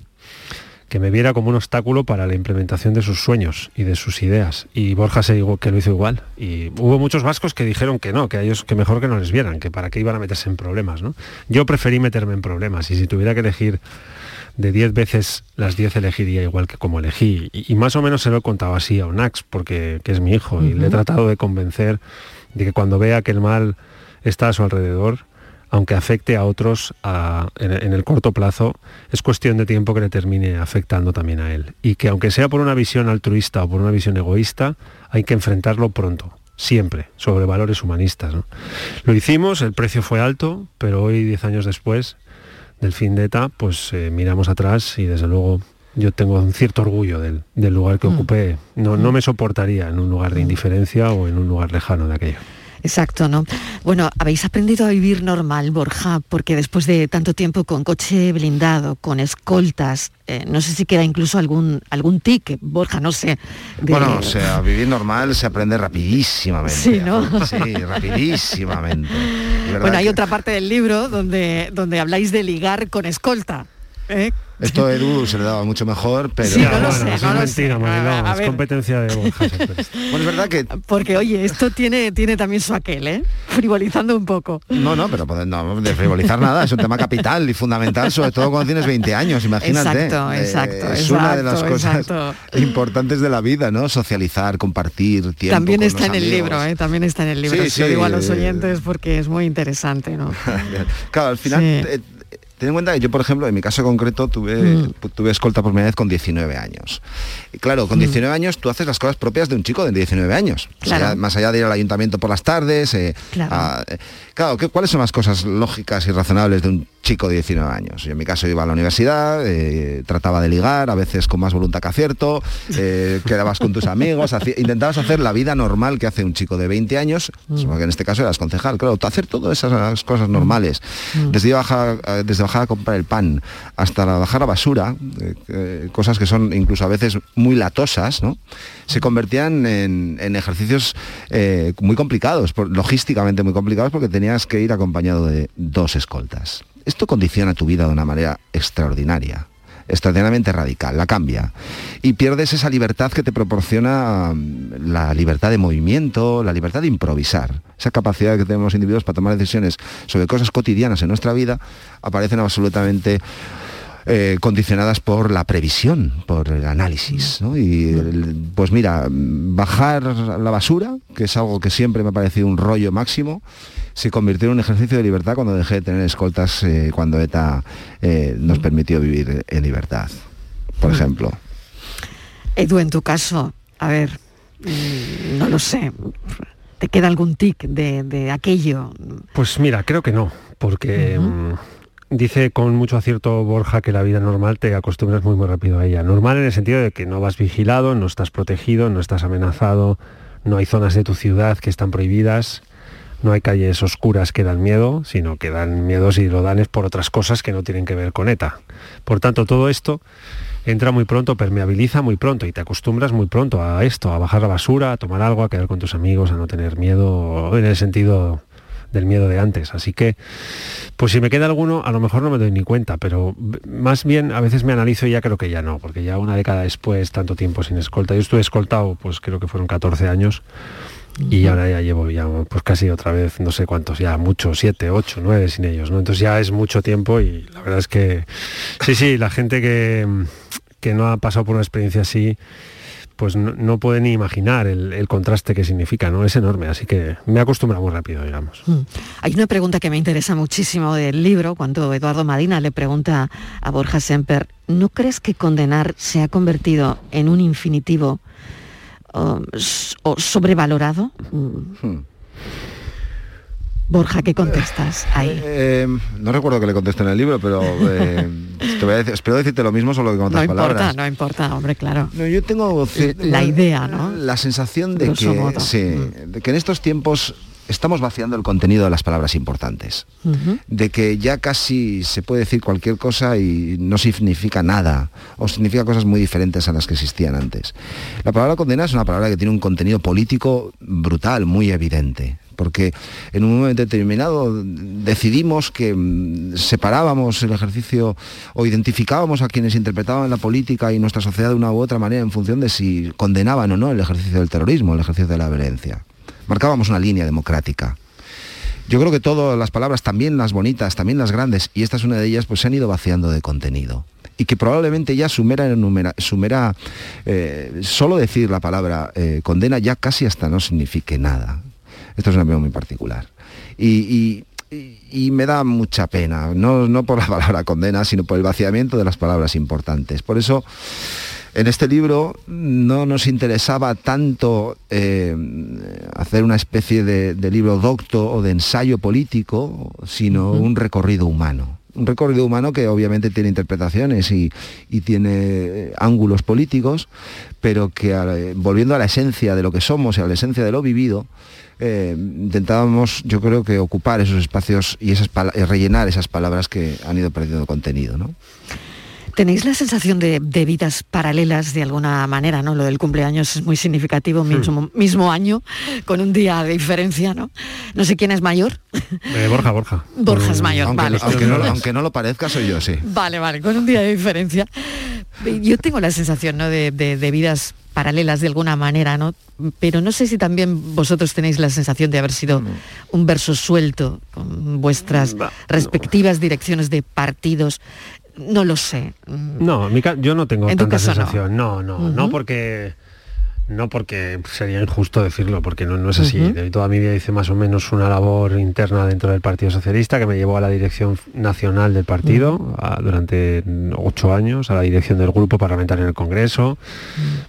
que me viera como un obstáculo para la implementación de sus sueños y de sus ideas. Y Borja se dijo que lo hizo igual. Y hubo muchos vascos que dijeron que no, que a ellos que mejor que no les vieran, que para qué iban a meterse en problemas. ¿no? Yo preferí meterme en problemas y si tuviera que elegir de 10 veces, las 10 elegiría igual que como elegí. Y, y más o menos se lo he contado así a Onax, porque que es mi hijo, y le he tratado de convencer de que cuando vea que el mal está a su alrededor, aunque afecte a otros a- en, en el corto plazo, es cuestión de tiempo que le termine afectando también a él. Y que aunque sea por una visión altruista o por una visión egoísta, hay que enfrentarlo pronto, siempre, sobre valores humanistas. ¿no? Lo hicimos, el precio fue alto, pero hoy, diez años después del fin de ETA, pues eh, miramos atrás y desde luego yo tengo un cierto orgullo del, del lugar que ocupé. No, no me soportaría en un lugar de indiferencia o en un lugar lejano de aquello. Exacto, ¿no? Bueno, habéis aprendido a vivir normal, Borja, porque después de tanto tiempo con coche blindado, con escoltas, eh, no sé si queda incluso algún algún tic, Borja, no sé. de- Bueno, o sea, vivir normal se aprende rapidísimamente. Sí, ¿no? Sí, rapidísimamente. Bueno, hay otra parte del libro donde, donde habláis de ligar con escolta. ¿eh? Esto a Edu se le daba mucho mejor, pero... Sí, no lo sé, eso no lo es mentira, sé. A- es ver. competencia de Borja. *laughs* Bueno, es verdad que... Porque, oye, esto tiene, tiene también su aquel, ¿eh? Frivolizando un poco. No, no, pero no, de frivolizar nada, es un tema capital y fundamental, sobre todo cuando tienes 20 años, imagínate. Exacto, Eh, exacto, es una de las cosas exacto. importantes de la vida, ¿no? Socializar, compartir tiempo También con está los en el libro, ¿eh? También está en el libro. Sí, lo digo a los eh, oyentes porque es muy interesante, ¿no? *laughs* Claro, al final, Sí. eh, ten en cuenta que yo, por ejemplo, en mi caso concreto, tuve, Mm. pu- tuve escolta por primera vez con 19 años. Y claro, con Mm. 19 años tú haces las cosas propias de un chico de 19 años. Más, allá, más allá de ir al ayuntamiento por las tardes. eh, Claro. a- eh, claro, ¿qué- ¿cuáles son las cosas lógicas y razonables de un chico de 19 años? Yo en mi caso iba a la universidad, eh, trataba de ligar, a veces con más voluntad que acierto, *laughs* quedabas con tus amigos, hacía- intentabas hacer la vida normal que hace un chico de 20 años, Mm. que en este caso eras concejal, claro, hacer todas esas cosas normales, Mm. desde, ir a bajar, eh, desde a comprar el pan hasta la- bajar la basura, eh, eh, cosas que son incluso a veces muy latosas, ¿no? se convertían en, ejercicios eh, muy complicados, logísticamente muy complicados, porque tenías que ir acompañado de dos escoltas. Esto condiciona tu vida de una manera extraordinaria extraordinariamente radical, la cambia. Y pierdes esa libertad que te proporciona mm, la libertad de movimiento, la libertad de improvisar. Esa capacidad que tenemos los individuos para tomar decisiones sobre cosas cotidianas en nuestra vida aparecen absolutamente eh, condicionadas por la previsión, por el análisis. ¿no? Y pues mira, bajar la basura, que es algo que siempre me ha parecido un rollo máximo, se convirtió en un ejercicio de libertad cuando dejé de tener escoltas, eh, cuando ETA eh, nos permitió vivir en libertad, por ejemplo. Edu, en tu caso, a ver, mm, no lo sé, ¿te queda algún tic de, de aquello? Pues mira, creo que no, porque dice con mucho acierto Borja que la vida normal te acostumbras muy muy rápido a ella. Normal en el sentido de que no vas vigilado, no estás protegido, no estás amenazado, no hay zonas de tu ciudad que están prohibidas, no hay calles oscuras que dan miedo, sino que dan miedo si lo dan es por otras cosas que no tienen que ver con ETA. Por tanto, todo esto entra muy pronto, permeabiliza muy pronto y te acostumbras muy pronto a esto, a bajar la basura, a tomar algo, a quedar con tus amigos, a no tener miedo en el sentido del miedo de antes. Así que, pues si me queda alguno, a lo mejor no me doy ni cuenta, pero más bien a veces me analizo y ya creo que ya no, porque ya una década después, tanto tiempo sin escolta, yo estuve escoltado, pues creo que fueron 14 años. Y ahora ya llevo ya pues casi otra vez, no sé cuántos, ya muchos, siete, ocho, nueve sin ellos, ¿no? Entonces ya es mucho tiempo y la verdad es que sí, sí, la gente que, que no ha pasado por una experiencia así, pues no, no puede ni imaginar el, el contraste que significa, ¿no? Es enorme, así que me acostumbra muy rápido, digamos. Mm. Hay una pregunta que me interesa muchísimo del libro, cuando Eduardo Madina le pregunta a Borja Semper, ¿no crees que condenar se ha convertido en un infinitivo o, s- o sobrevalorado? Mm. Borja, ¿qué contestas ahí? Eh, no recuerdo que le contesté en el libro, pero eh, *laughs* te voy a decir- espero decirte lo mismo solo que con No otras importa, palabras. no importa, hombre, claro. No, yo tengo La idea, ¿no? La sensación de Grosso que, modo. Mm. sí, de que en estos tiempos estamos vaciando el contenido de las palabras importantes. De que ya casi se puede decir cualquier cosa y no significa nada, o significa cosas muy diferentes a las que existían antes. La palabra condena es una palabra que tiene un contenido político brutal, muy evidente, porque en un momento determinado decidimos que mm, separábamos el ejercicio o identificábamos a quienes interpretaban la política y nuestra sociedad de una u otra manera en función de si condenaban o no el ejercicio del terrorismo, el ejercicio de la violencia. Marcábamos una línea democrática. Yo creo que todas las palabras, también las bonitas, también las grandes, y esta es una de ellas, pues se han ido vaciando de contenido. Y que probablemente ya su mera, enumera- su mera, eh, solo decir la palabra eh, condena ya casi hasta no signifique nada. Esto es una opinión muy particular. Y, y- y- y me da mucha pena, no, no por la *laughs* palabra condena, sino por el vaciamiento de las palabras importantes. Por eso, en este libro no nos interesaba tanto eh, hacer una especie de, de libro docto o de ensayo político, sino un recorrido humano. Un recorrido humano que obviamente tiene interpretaciones y, y tiene ángulos políticos, pero que eh, volviendo a la esencia de lo que somos y a la esencia de lo vivido, eh, intentábamos, yo creo que ocupar esos espacios y esas y rellenar esas palabras que han ido perdiendo contenido, ¿no? ¿Tenéis la sensación de, de vidas paralelas de alguna manera, ¿no? Lo del cumpleaños es muy significativo, mismo, mismo año, con un día de diferencia, ¿no? No sé quién es mayor. Eh, Borja, Borja. Borja es mayor, aunque, vale. aunque no, aunque no lo parezca, soy yo, sí. Vale, vale, con un día de diferencia. Yo tengo la sensación ¿no? de, de- de vidas paralelas de alguna manera, ¿no? Pero no sé si también vosotros tenéis la sensación de haber sido un verso suelto con vuestras respectivas direcciones de partidos. No lo sé. No, mi yo no tengo tanta no. sensación. No, no, no, Ujú. porque no porque sería injusto decirlo, porque no, no es así. Ujú. De Toda mi vida hice más o menos una labor interna dentro del Partido Socialista que me llevó a la dirección nacional del partido a- durante ocho años, a la dirección del grupo parlamentario en el Congreso.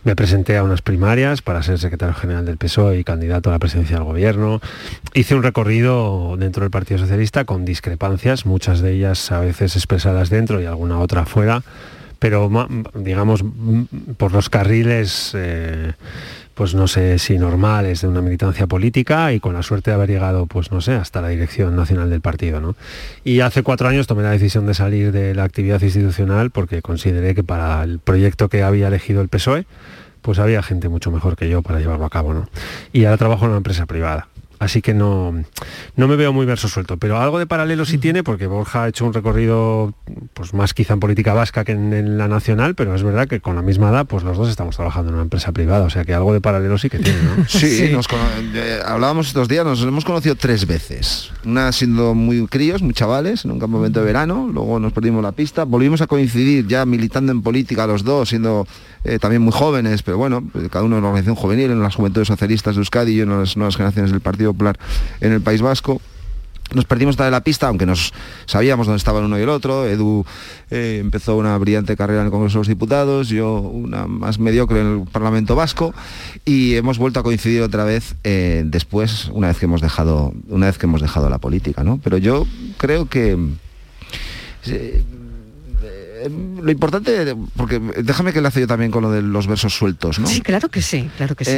Me presenté a unas primarias para ser secretario general del PSOE y candidato a la presidencia del gobierno. Hice un recorrido dentro del Partido Socialista con discrepancias, muchas de ellas a veces expresadas dentro y alguna otra fuera, pero digamos por los carriles, eh, pues no sé si normales de una militancia política y con la suerte de haber llegado, pues no sé, hasta la dirección nacional del partido. ¿no? Y hace cuatro años tomé la decisión de salir de la actividad institucional porque consideré que para el proyecto que había elegido el PSOE, pues había gente mucho mejor que yo para llevarlo a cabo. ¿no? Y ahora trabajo en una empresa privada. Así que no, no me veo muy verso suelto, pero algo de paralelo sí tiene, porque Borja ha hecho un recorrido pues más quizá en política vasca que en, en la nacional, pero es verdad que con la misma edad, pues los dos estamos trabajando en una empresa privada, o sea que algo de paralelo sí que tiene, ¿no? *laughs* Sí, nos eh, hablábamos estos días, nos hemos conocido tres veces. Una siendo muy críos, muy chavales, en un campamento de verano, luego nos perdimos la pista, volvimos a coincidir ya militando en política los dos, siendo eh, también muy jóvenes, pero bueno, pues, cada uno en la organización juvenil, en las juventudes socialistas de Euskadi y yo en las nuevas generaciones del Partido Popular en el País Vasco. Nos perdimos de la pista, aunque nos sabíamos dónde estaban uno y el otro. Edu eh, empezó una brillante carrera en el Congreso de los Diputados, yo una más mediocre en el Parlamento Vasco y hemos vuelto a coincidir otra vez eh, después, una vez que hemos dejado, una vez que hemos dejado la política, ¿no? Pero yo creo que eh, eh, lo importante, porque déjame que le hace yo también con lo de los versos sueltos, ¿no? Sí, claro que sí, claro que sí.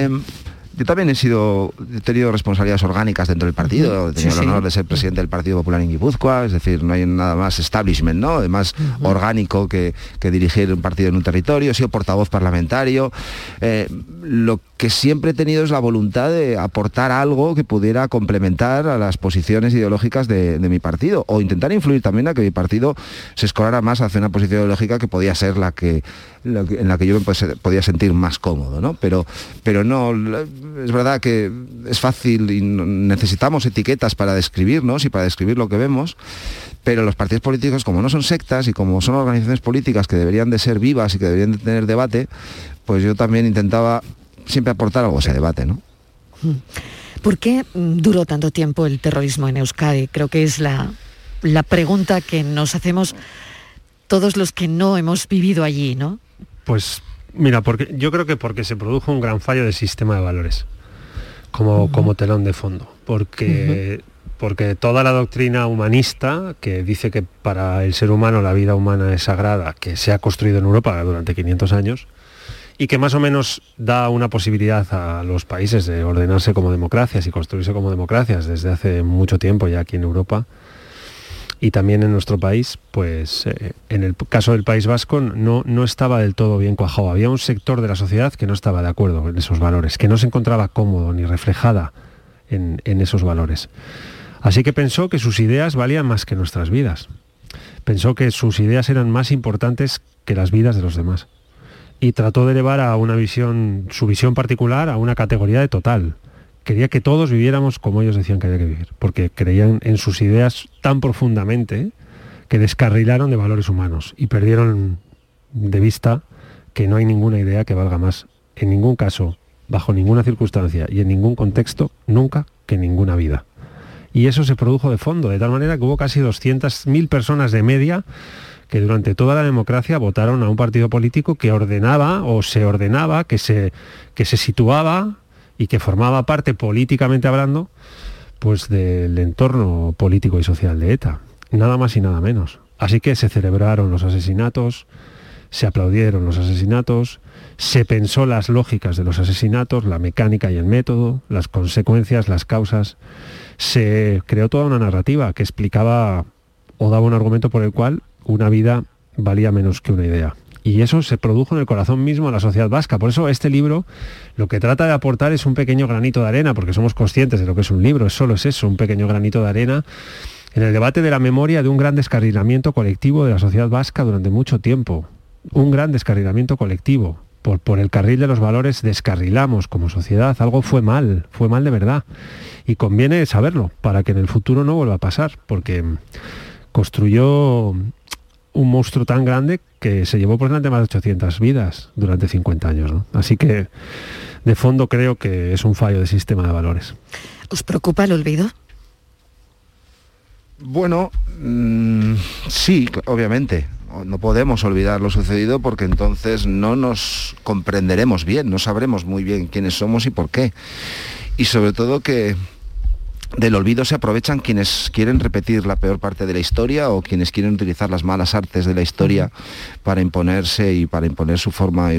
Yo también he sido, he tenido responsabilidades orgánicas dentro del partido, he tenido Sí, el sí. honor de ser presidente del Partido Popular en Guipúzcoa, es decir, no hay nada más establishment, ¿no? Además, orgánico que, que dirigir un partido en un territorio, he sido portavoz parlamentario. Eh, lo que siempre he tenido es la voluntad de aportar algo que pudiera complementar a las posiciones ideológicas de, de mi partido, o intentar influir también a que mi partido se escorara más hacia una posición ideológica que podía ser la que- en la que yo podía sentir más cómodo, ¿no? Pero, pero no, es verdad que es fácil y necesitamos etiquetas para describirnos y para describir lo que vemos, pero los partidos políticos, como no son sectas y como son organizaciones políticas que deberían de ser vivas y que deberían de tener debate, pues yo también intentaba siempre aportar algo a ese debate, ¿no? ¿Por qué mm, duró tanto tiempo el terrorismo en Euskadi? Creo que es la, la pregunta que nos hacemos todos los que no hemos vivido allí, ¿no? Pues mira, porque yo creo que porque se produjo un gran fallo del sistema de valores como, como telón de fondo. Porque, porque toda la doctrina humanista que dice que para el ser humano la vida humana es sagrada, que se ha construido en Europa durante 500 años, y que más o menos da una posibilidad a los países de ordenarse como democracias y construirse como democracias desde hace mucho tiempo ya aquí en Europa, y también en nuestro país, pues eh, en el caso del País Vasco no, no estaba del todo bien cuajado. Había un sector de la sociedad que no estaba de acuerdo en esos valores, que no se encontraba cómodo ni reflejada en, en esos valores. Así que pensó que sus ideas valían más que nuestras vidas. Pensó que sus ideas eran más importantes que las vidas de los demás. Y trató de elevar a una visión, su visión particular, a una categoría de total, quería que todos viviéramos como ellos decían que había que vivir, porque creían en sus ideas tan profundamente que descarrilaron de valores humanos y perdieron de vista que no hay ninguna idea que valga más, en ningún caso, bajo ninguna circunstancia y en ningún contexto, nunca que ninguna vida. Y eso se produjo de fondo, de tal manera que hubo casi 200.000 personas de media que durante toda la democracia votaron a un partido político que ordenaba o se ordenaba, que se, que se situaba y que formaba parte políticamente hablando pues del entorno político y social de ETA, nada más y nada menos. Así que se celebraron los asesinatos, se aplaudieron los asesinatos, se pensó las lógicas de los asesinatos, la mecánica y el método, las consecuencias, las causas, se creó toda una narrativa que explicaba o daba un argumento por el cual una vida valía menos que una idea. Y eso se produjo en el corazón mismo de la sociedad vasca. Por eso este libro lo que trata de aportar es un pequeño granito de arena, porque somos conscientes de lo que es un libro, solo es eso, un pequeño granito de arena en el debate de la memoria de un gran descarrilamiento colectivo de la sociedad vasca durante mucho tiempo. Un gran descarrilamiento colectivo. Por, por el carril de los valores descarrilamos como sociedad. Algo fue mal, fue mal de verdad. Y conviene saberlo para que en el futuro no vuelva a pasar, porque construyó un monstruo tan grande que se llevó por delante más de 800 vidas durante 50 años. ¿no? Así que, de fondo, creo que es un fallo del sistema de valores. ¿Os preocupa el olvido? Bueno, mm, sí, obviamente. No podemos olvidar lo sucedido porque entonces no nos comprenderemos bien, no sabremos muy bien quiénes somos y por qué. Y sobre todo que del olvido se aprovechan quienes quieren repetir la peor parte de la historia o quienes quieren utilizar las malas artes de la historia para imponerse y para imponer su forma,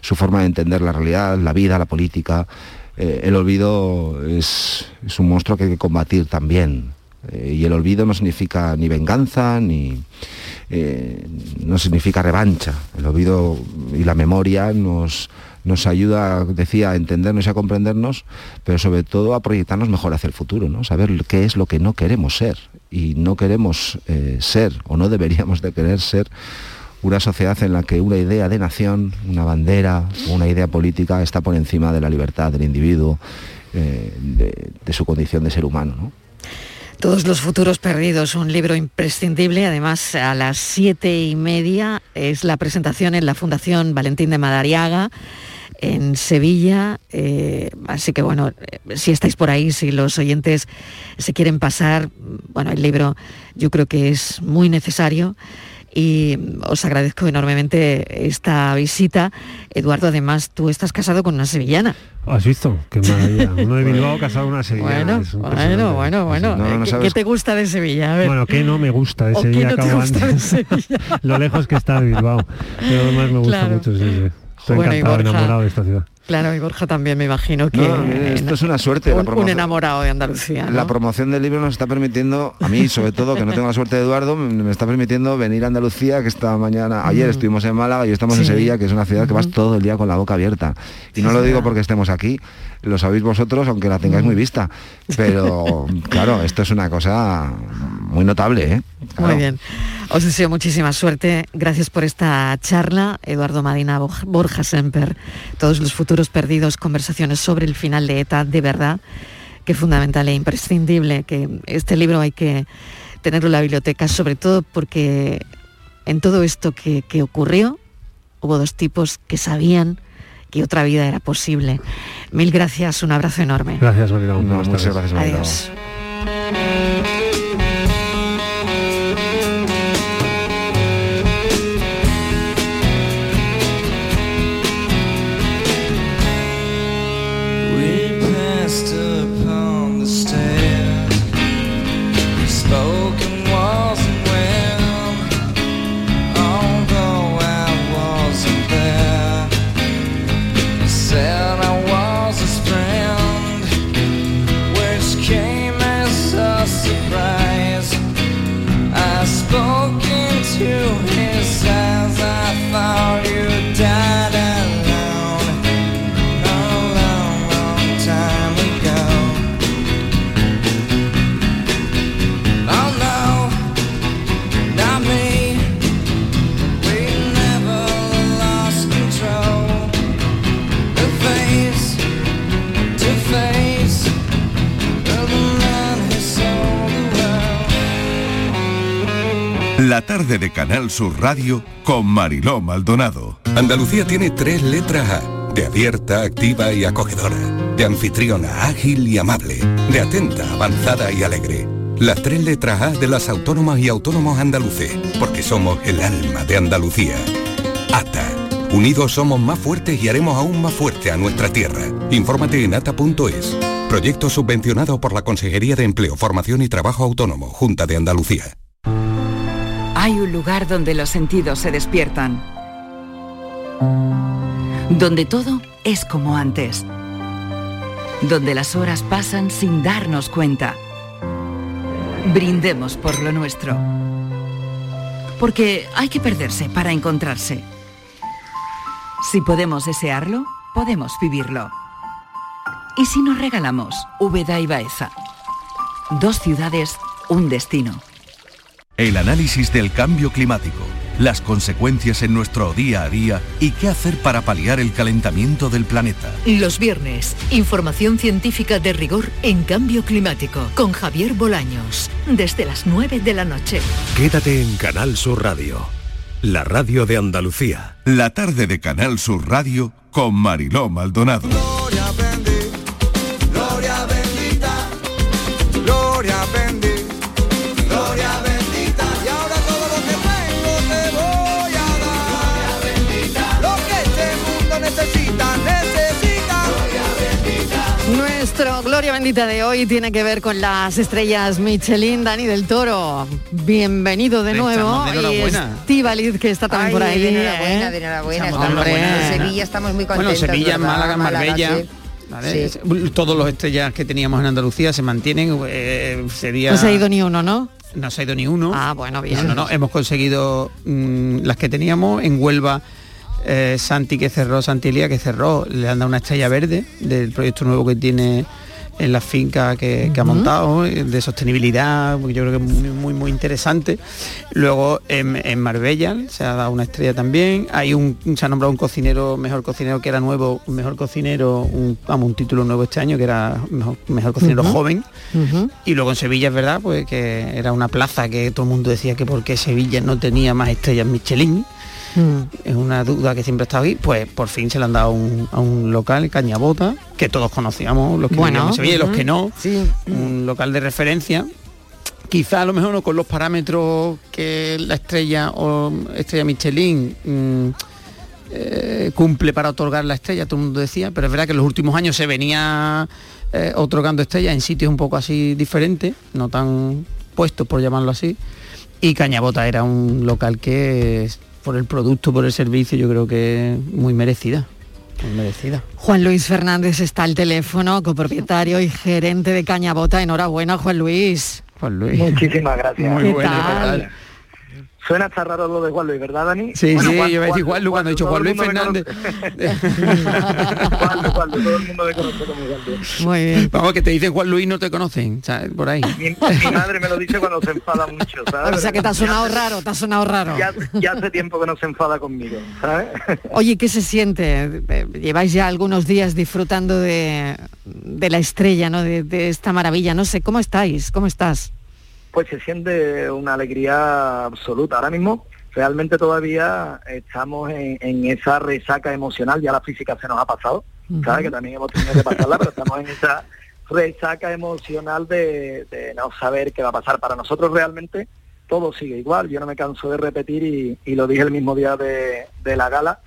su forma de entender la realidad, la vida, la política. Eh, el olvido es, es un monstruo que hay que combatir también. Eh, y el olvido no significa ni venganza, ni eh, no significa revancha. El olvido y la memoria nos, nos ayuda, decía, a entendernos y a comprendernos, pero sobre todo a proyectarnos mejor hacia el futuro, ¿no? Saber qué es lo que no queremos ser. Y no queremos eh, ser, o no deberíamos de querer ser, una sociedad en la que una idea de nación, una bandera, una idea política está por encima de la libertad del individuo, eh, de, su condición de ser humano. ¿no? Todos los futuros perdidos, un libro imprescindible. Además, a las siete y media es la presentación en la Fundación Valentín de Madariaga en Sevilla. eh, así que bueno, si estáis por ahí, si los oyentes se quieren pasar, bueno, el libro yo creo que es muy necesario y os agradezco enormemente esta visita. Eduardo, además, tú estás casado con una sevillana. ¿Has visto? Qué maravilla. *laughs* Uno de Bilbao casado con una sevillana. Bueno, es un bueno, bueno, bueno. No, no ¿qué- ¿Qué te gusta de Sevilla? A ver. Bueno, que no me gusta de ¿O qué Sevilla, no te gusta de antes. *laughs* Lo lejos que está de Bilbao. Pero además me gusta Claro. mucho, sí, sí. Estoy Bueno, encantado, Borja. enamorado de esta ciudad. Claro, y Borja también me imagino que... No, esto es una suerte. la un, un promoción- enamorado de Andalucía. ¿no? La promoción del libro nos está permitiendo, a mí sobre todo, que no tengo la suerte de Eduardo, me está permitiendo venir a Andalucía, que esta mañana, ayer Mm. estuvimos en Málaga y hoy estamos en. Sevilla, que es una ciudad que vas todo el día con la boca abierta. Y no lo digo porque estemos aquí, lo sabéis vosotros, aunque la tengáis muy vista. Pero *laughs* claro, esto es una cosa muy notable, ¿eh? Claro. Muy bien. Os deseo muchísima suerte. Gracias por esta charla. Eduardo Madina, Borja Semper, todos los futuros perdidos, conversaciones sobre el final de ETA, de verdad, que es fundamental e imprescindible, que este libro hay que tenerlo en la biblioteca, sobre todo porque en todo esto que, que ocurrió hubo dos tipos que sabían que otra vida era posible. Mil gracias, un abrazo enorme. Gracias, Mariló. No, muchas gracias. Adiós. La tarde de Canal Sur Radio con Mariló Maldonado. Andalucía tiene tres letras A, de abierta, activa y acogedora, de anfitriona, ágil y amable, de atenta, avanzada y alegre. Las tres letras A de las autónomas y autónomos andaluces, porque somos el alma de Andalucía. ATA. Unidos somos más fuertes y haremos aún más fuerte a nuestra tierra. Infórmate en ata.es. Proyecto subvencionado por la Consejería de Empleo, Formación y Trabajo Autónomo, Junta de Andalucía. Hay un lugar donde los sentidos se despiertan. Donde todo es como antes. Donde las horas pasan sin darnos cuenta. Brindemos por lo nuestro. Porque hay que perderse para encontrarse. Si podemos desearlo, podemos vivirlo. ¿Y si nos regalamos Úbeda y Baeza? Dos ciudades, un destino. El análisis del cambio climático, las consecuencias en nuestro día a día y qué hacer para paliar el calentamiento del planeta. Los viernes, información científica de rigor en cambio climático con Javier Bolaños, desde las 9 de la noche. Quédate en Canal Sur Radio, la radio de Andalucía. La tarde de Canal Sur Radio con Mariló Maldonado. Gloria Gloria Bendita de hoy tiene que ver con las estrellas Michelin, Dani del Toro. Bienvenido de nuevo. de y. Estíbaliz, que está también Ay, por ahí. de enhorabuena, ¿eh? de enhorabuena. Estamos- Estamos Hombre. en Sevilla estamos muy Bueno, contentos. Sevilla, ¿verdad? Málaga, Marbella. sí. ¿vale? Sí. Es- Todos los estrellas que teníamos en Andalucía se mantienen. eh, sería... No se ha ido ni uno, ¿no? No se ha ido ni uno. Ah, bueno, bien. No, no, no, hemos conseguido mm, las que teníamos en Huelva. eh, Santi que cerró, Santi Elía que cerró, le han dado una estrella verde del proyecto nuevo que tiene en la finca que, que ha montado, eh, de sostenibilidad, yo creo que es muy, muy, muy interesante. Luego en, en Marbella se ha dado una estrella también. Hay un, se ha nombrado un cocinero, mejor cocinero que era nuevo, un mejor cocinero, un, vamos, un título nuevo este año que era mejor, mejor cocinero joven. Y luego en Sevilla es verdad, pues que era una plaza que todo el mundo decía que porque Sevilla no tenía más estrellas Michelin. Mm. Es una duda que siempre estado ahí, pues por fin se le han dado a un, a un local, Cañabota, que todos conocíamos, los que Bueno, Sevilla y los que no, un local de referencia. Quizá a lo mejor no con los parámetros que la estrella o estrella Michelin mm, eh, cumple para otorgar la estrella, todo el mundo decía, pero es verdad que en los últimos años se venía eh, otorgando estrellas en sitios un poco así diferentes, no tan puestos por llamarlo así, y Cañabota era un local que por el producto, por el servicio, yo creo que muy merecida, muy merecida. Juan Luis Fernández está al teléfono, copropietario y gerente de Cañabota. Enhorabuena, Juan Luis. Juan Luis. Muchísimas gracias. Muy ¿Qué bueno, tal? ¿qué tal? Suena hasta raro lo de Juan Luis, ¿verdad, Dani? Sí, Bueno, sí, Juan- yo iba a decir Juan- Luis cuando he dicho Juan Luis me Fernández. Juan Luis, Juan Luis, todo el mundo me conoce como Juan Luis. Muy bien. Vamos, que te dicen Juan Luis no te conocen, ¿sabes? Por ahí. Mi, mi madre me lo dice cuando se enfada mucho, ¿sabes? O sea que te ha sonado raro, te ha sonado raro. Ya, ya hace tiempo que no se enfada conmigo, ¿sabes? Oye, ¿qué se siente? Eh, Lleváis ya algunos días disfrutando de, de la estrella, ¿no? De, de esta maravilla. No sé, ¿cómo estáis? ¿Cómo estás? Pues se siente una alegría absoluta. Ahora mismo realmente todavía estamos en, en esa resaca emocional, ya la física se nos ha pasado, ¿sabes? Que también hemos tenido que pasarla, pero estamos en esa resaca emocional de, de no saber qué va a pasar. Para nosotros realmente todo sigue igual, yo no me canso de repetir y, y lo dije el mismo día de, de la gala,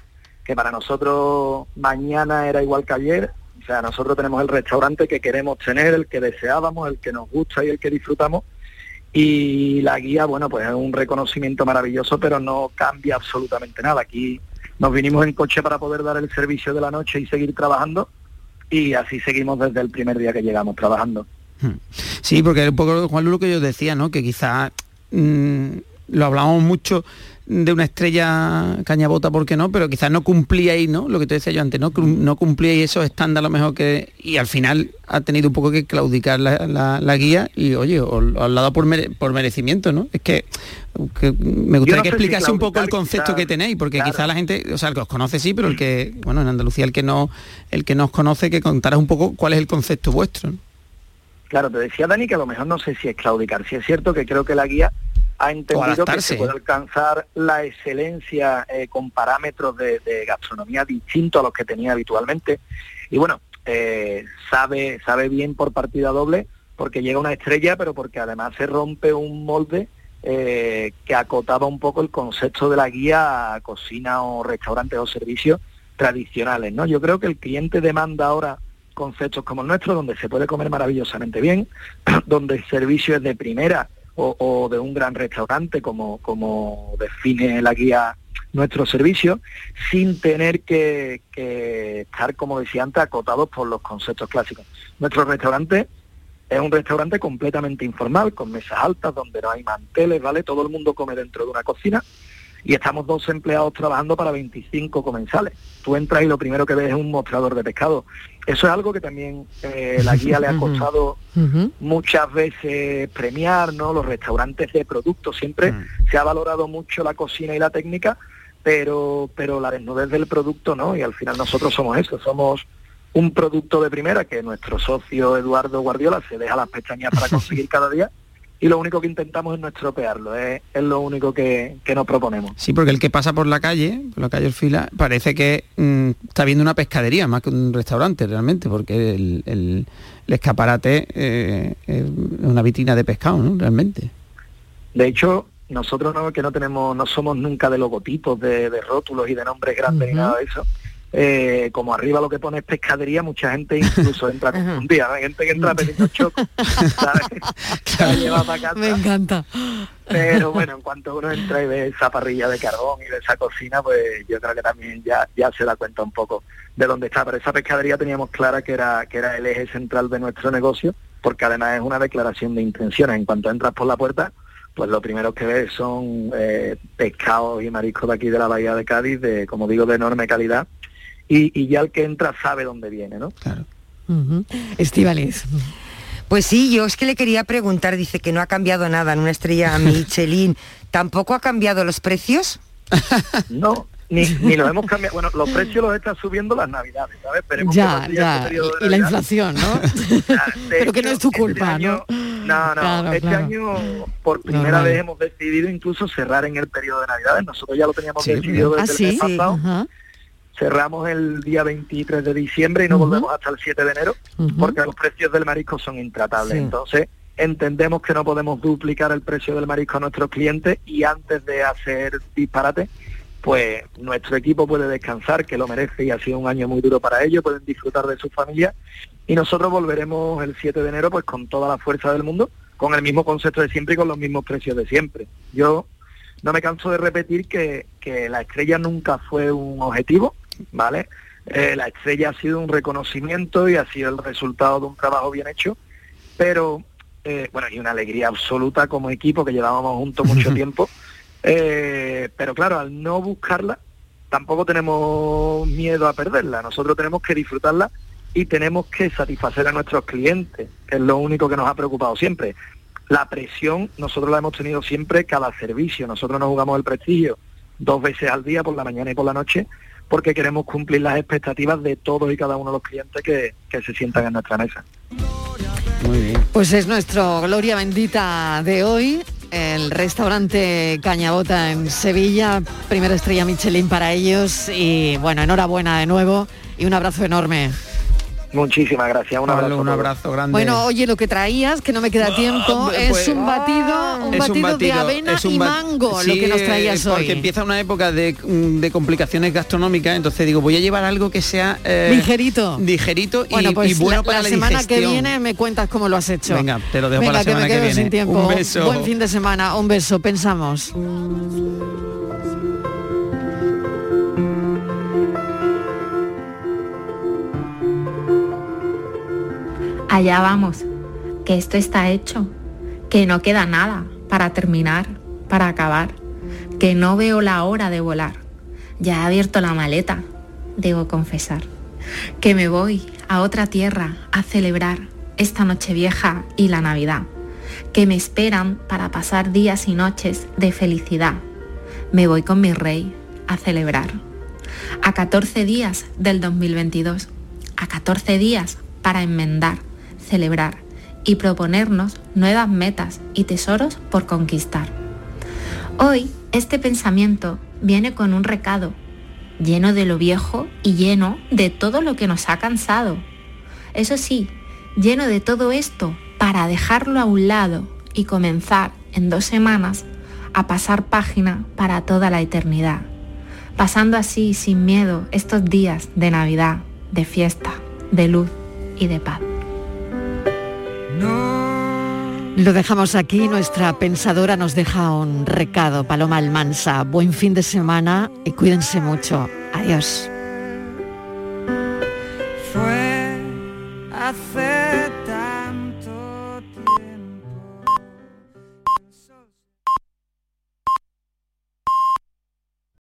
que para nosotros mañana era igual que ayer, o sea, nosotros tenemos el restaurante que queremos tener, el que deseábamos, el que nos gusta y el que disfrutamos, y la guía, bueno, pues es un reconocimiento maravilloso, pero no cambia absolutamente nada. Aquí nos vinimos en coche para poder dar el servicio de la noche y seguir trabajando, y así seguimos desde el primer día que llegamos trabajando. Sí, porque un poco Juan lo que yo decía, ¿no? Que quizá mm, lo hablamos mucho de una estrella cañabota, ¿por qué no? Pero quizás no cumplíais, ¿no? Lo que te decía yo antes, ¿no? No cumplíais esos estándares a lo mejor que... Y al final ha tenido un poco que claudicar la, la- la guía y, oye, os, os lo ha dado por, mere- por merecimiento, ¿no? Es que, que me gustaría no que si explicase un poco el concepto quizás- que tenéis, porque claro. quizá la gente, o sea, el que os conoce sí, pero el que, bueno, en Andalucía el que no, el que no os conoce, que contaras un poco cuál es el concepto vuestro, ¿no? Claro, te decía Dani que a lo mejor no sé si es claudicar, si es cierto que creo que la guía ha entendido que se puede alcanzar la excelencia eh, con parámetros de, de gastronomía distintos a los que tenía habitualmente. Y bueno, eh, sabe, sabe bien por partida doble porque llega una estrella, pero porque además se rompe un molde eh, que acotaba un poco el concepto de la guía a cocina o restaurantes o servicios tradicionales. ¿no? Yo creo que el cliente demanda ahora conceptos como el nuestro, donde se puede comer maravillosamente bien, *clears throat* donde el servicio es de primera o, de un gran restaurante, como, como define la guía nuestro servicio, sin tener que, que estar, como decía antes, acotados por los conceptos clásicos. Nuestro restaurante es un restaurante completamente informal, con mesas altas, donde no hay manteles, ¿vale? Todo el mundo come dentro de una cocina y estamos dos empleados trabajando para 25 comensales. Tú entras y lo primero que ves es un mostrador de pescado. Eso es algo que también eh, la guía le ha *laughs* costado muchas veces premiar, ¿no? Los restaurantes de productos siempre se ha valorado mucho la cocina y la técnica, pero pero la desnudez del producto no, y al final nosotros somos eso, somos un producto de primera que nuestro socio Eduardo Guardiola se deja las pestañas para *laughs* conseguir cada día y lo único que intentamos es no estropearlo, es, es lo único que, que nos proponemos. Sí, porque el que pasa por la calle, por la calle Orfila, parece que mm, está viendo una pescadería más que un restaurante realmente, porque el, el- el escaparate eh, es una vitrina de pescado, ¿no? Realmente. De hecho, nosotros no, que no tenemos, no somos nunca de logotipos, de, de rótulos y de nombres grandes ni nada de eso. Eh, como arriba lo que pone es pescadería, mucha gente incluso entra *laughs* confundida, ¿no? Hay gente que entra pidiendo choco, ¿sabes? *laughs* *laughs* La lleva para casa. Me encanta. Pero bueno, en cuanto uno entra y ve esa parrilla de carbón y ve esa cocina, pues yo creo que también ya, ya se da cuenta un poco de dónde está. Pero esa pescadería teníamos clara que era, que era el eje central de nuestro negocio, porque además es una declaración de intenciones. En cuanto entras por la puerta, pues lo primero que ves son eh, pescados y mariscos de aquí de la Bahía de Cádiz, de, como digo, de enorme calidad. Y, y ya el que entra sabe dónde viene, ¿no? Estivaliz. Pues sí, yo es que le quería preguntar, dice que no ha cambiado nada en una estrella *laughs* Michelin. ¿Tampoco ha cambiado los precios? *laughs* No, ni, ni los hemos cambiado. Bueno, los precios los están subiendo las navidades, ¿sabes? Esperemos que Ya, siga ya. este periodo de Y la inflación, ¿no? *laughs* Pero que no es tu culpa, ¿no? No, no, Claro, este claro. año por primera vez hemos decidido incluso cerrar en el periodo de Navidades. Nosotros ya lo teníamos Sí, decidido ¿Ah, desde sí? el mes Sí, pasado. Cerramos el día 23 de diciembre y no volvemos hasta el 7 de enero porque los precios del marisco son intratables. Sí. Entonces, entendemos que no podemos duplicar el precio del marisco a nuestros clientes y antes de hacer disparate, pues nuestro equipo puede descansar, que lo merece y ha sido un año muy duro para ellos, pueden disfrutar de su familia y nosotros volveremos el 7 de enero pues con toda la fuerza del mundo, con el mismo concepto de siempre y con los mismos precios de siempre. Yo no me canso de repetir que, que la estrella nunca fue un objetivo, ¿vale? Eh, la estrella ha sido un reconocimiento y ha sido el resultado de un trabajo bien hecho, pero eh, bueno, y una alegría absoluta como equipo que llevábamos juntos mucho *laughs* tiempo, eh, pero claro, al no buscarla, tampoco tenemos miedo a perderla, nosotros tenemos que disfrutarla y tenemos que satisfacer a nuestros clientes, que es lo único que nos ha preocupado siempre. La presión nosotros la hemos tenido siempre cada servicio, nosotros nos jugamos el prestigio dos veces al día, por la mañana y por la noche, porque queremos cumplir las expectativas de todos y cada uno de los clientes que, que se sientan en nuestra mesa. Muy bien. Pues es nuestro Gloria Bendita de hoy. el restaurante Cañabota en Sevilla, primera estrella Michelin para ellos y bueno, enhorabuena de nuevo y un abrazo enorme. Muchísimas gracias, un Pablo, abrazo. un abrazo grande. Bueno, oye, lo que traías, que no me queda tiempo, es pues- un batido, un Es batido, de avena es un y mango, lo que nos traías porque hoy. empieza una época de, de complicaciones gastronómicas, entonces digo, voy a llevar algo que sea eh, Ligerito. ligerito y, Bueno, pues y bueno la, para la la, semana que viene me cuentas cómo lo has hecho. Venga, te lo dejo Venga, para la que me que quedo viene. sin tiempo. Un beso. Buen fin de semana, un beso, pensamos. Allá vamos, que esto está hecho, que no queda nada para terminar, para acabar, que no veo la hora de volar. Ya he abierto la maleta, debo confesar, que me voy a otra tierra a celebrar esta noche vieja y la Navidad, que me esperan para pasar días y noches de felicidad. Me voy con mi rey a celebrar. A 14 días del 2022, a 14 días para enmendar, celebrar y proponernos nuevas metas y tesoros por conquistar. Hoy este pensamiento viene con un recado, lleno de lo viejo y lleno de todo lo que nos ha cansado. Eso sí, lleno de todo esto para dejarlo a un lado y comenzar en dos semanas a pasar página para toda la eternidad, pasando así sin miedo estos días de Navidad, de fiesta, de luz y de paz. Lo dejamos aquí, nuestra pensadora nos deja un recado, Paloma Almansa. Buen fin de semana y cuídense mucho. Adiós.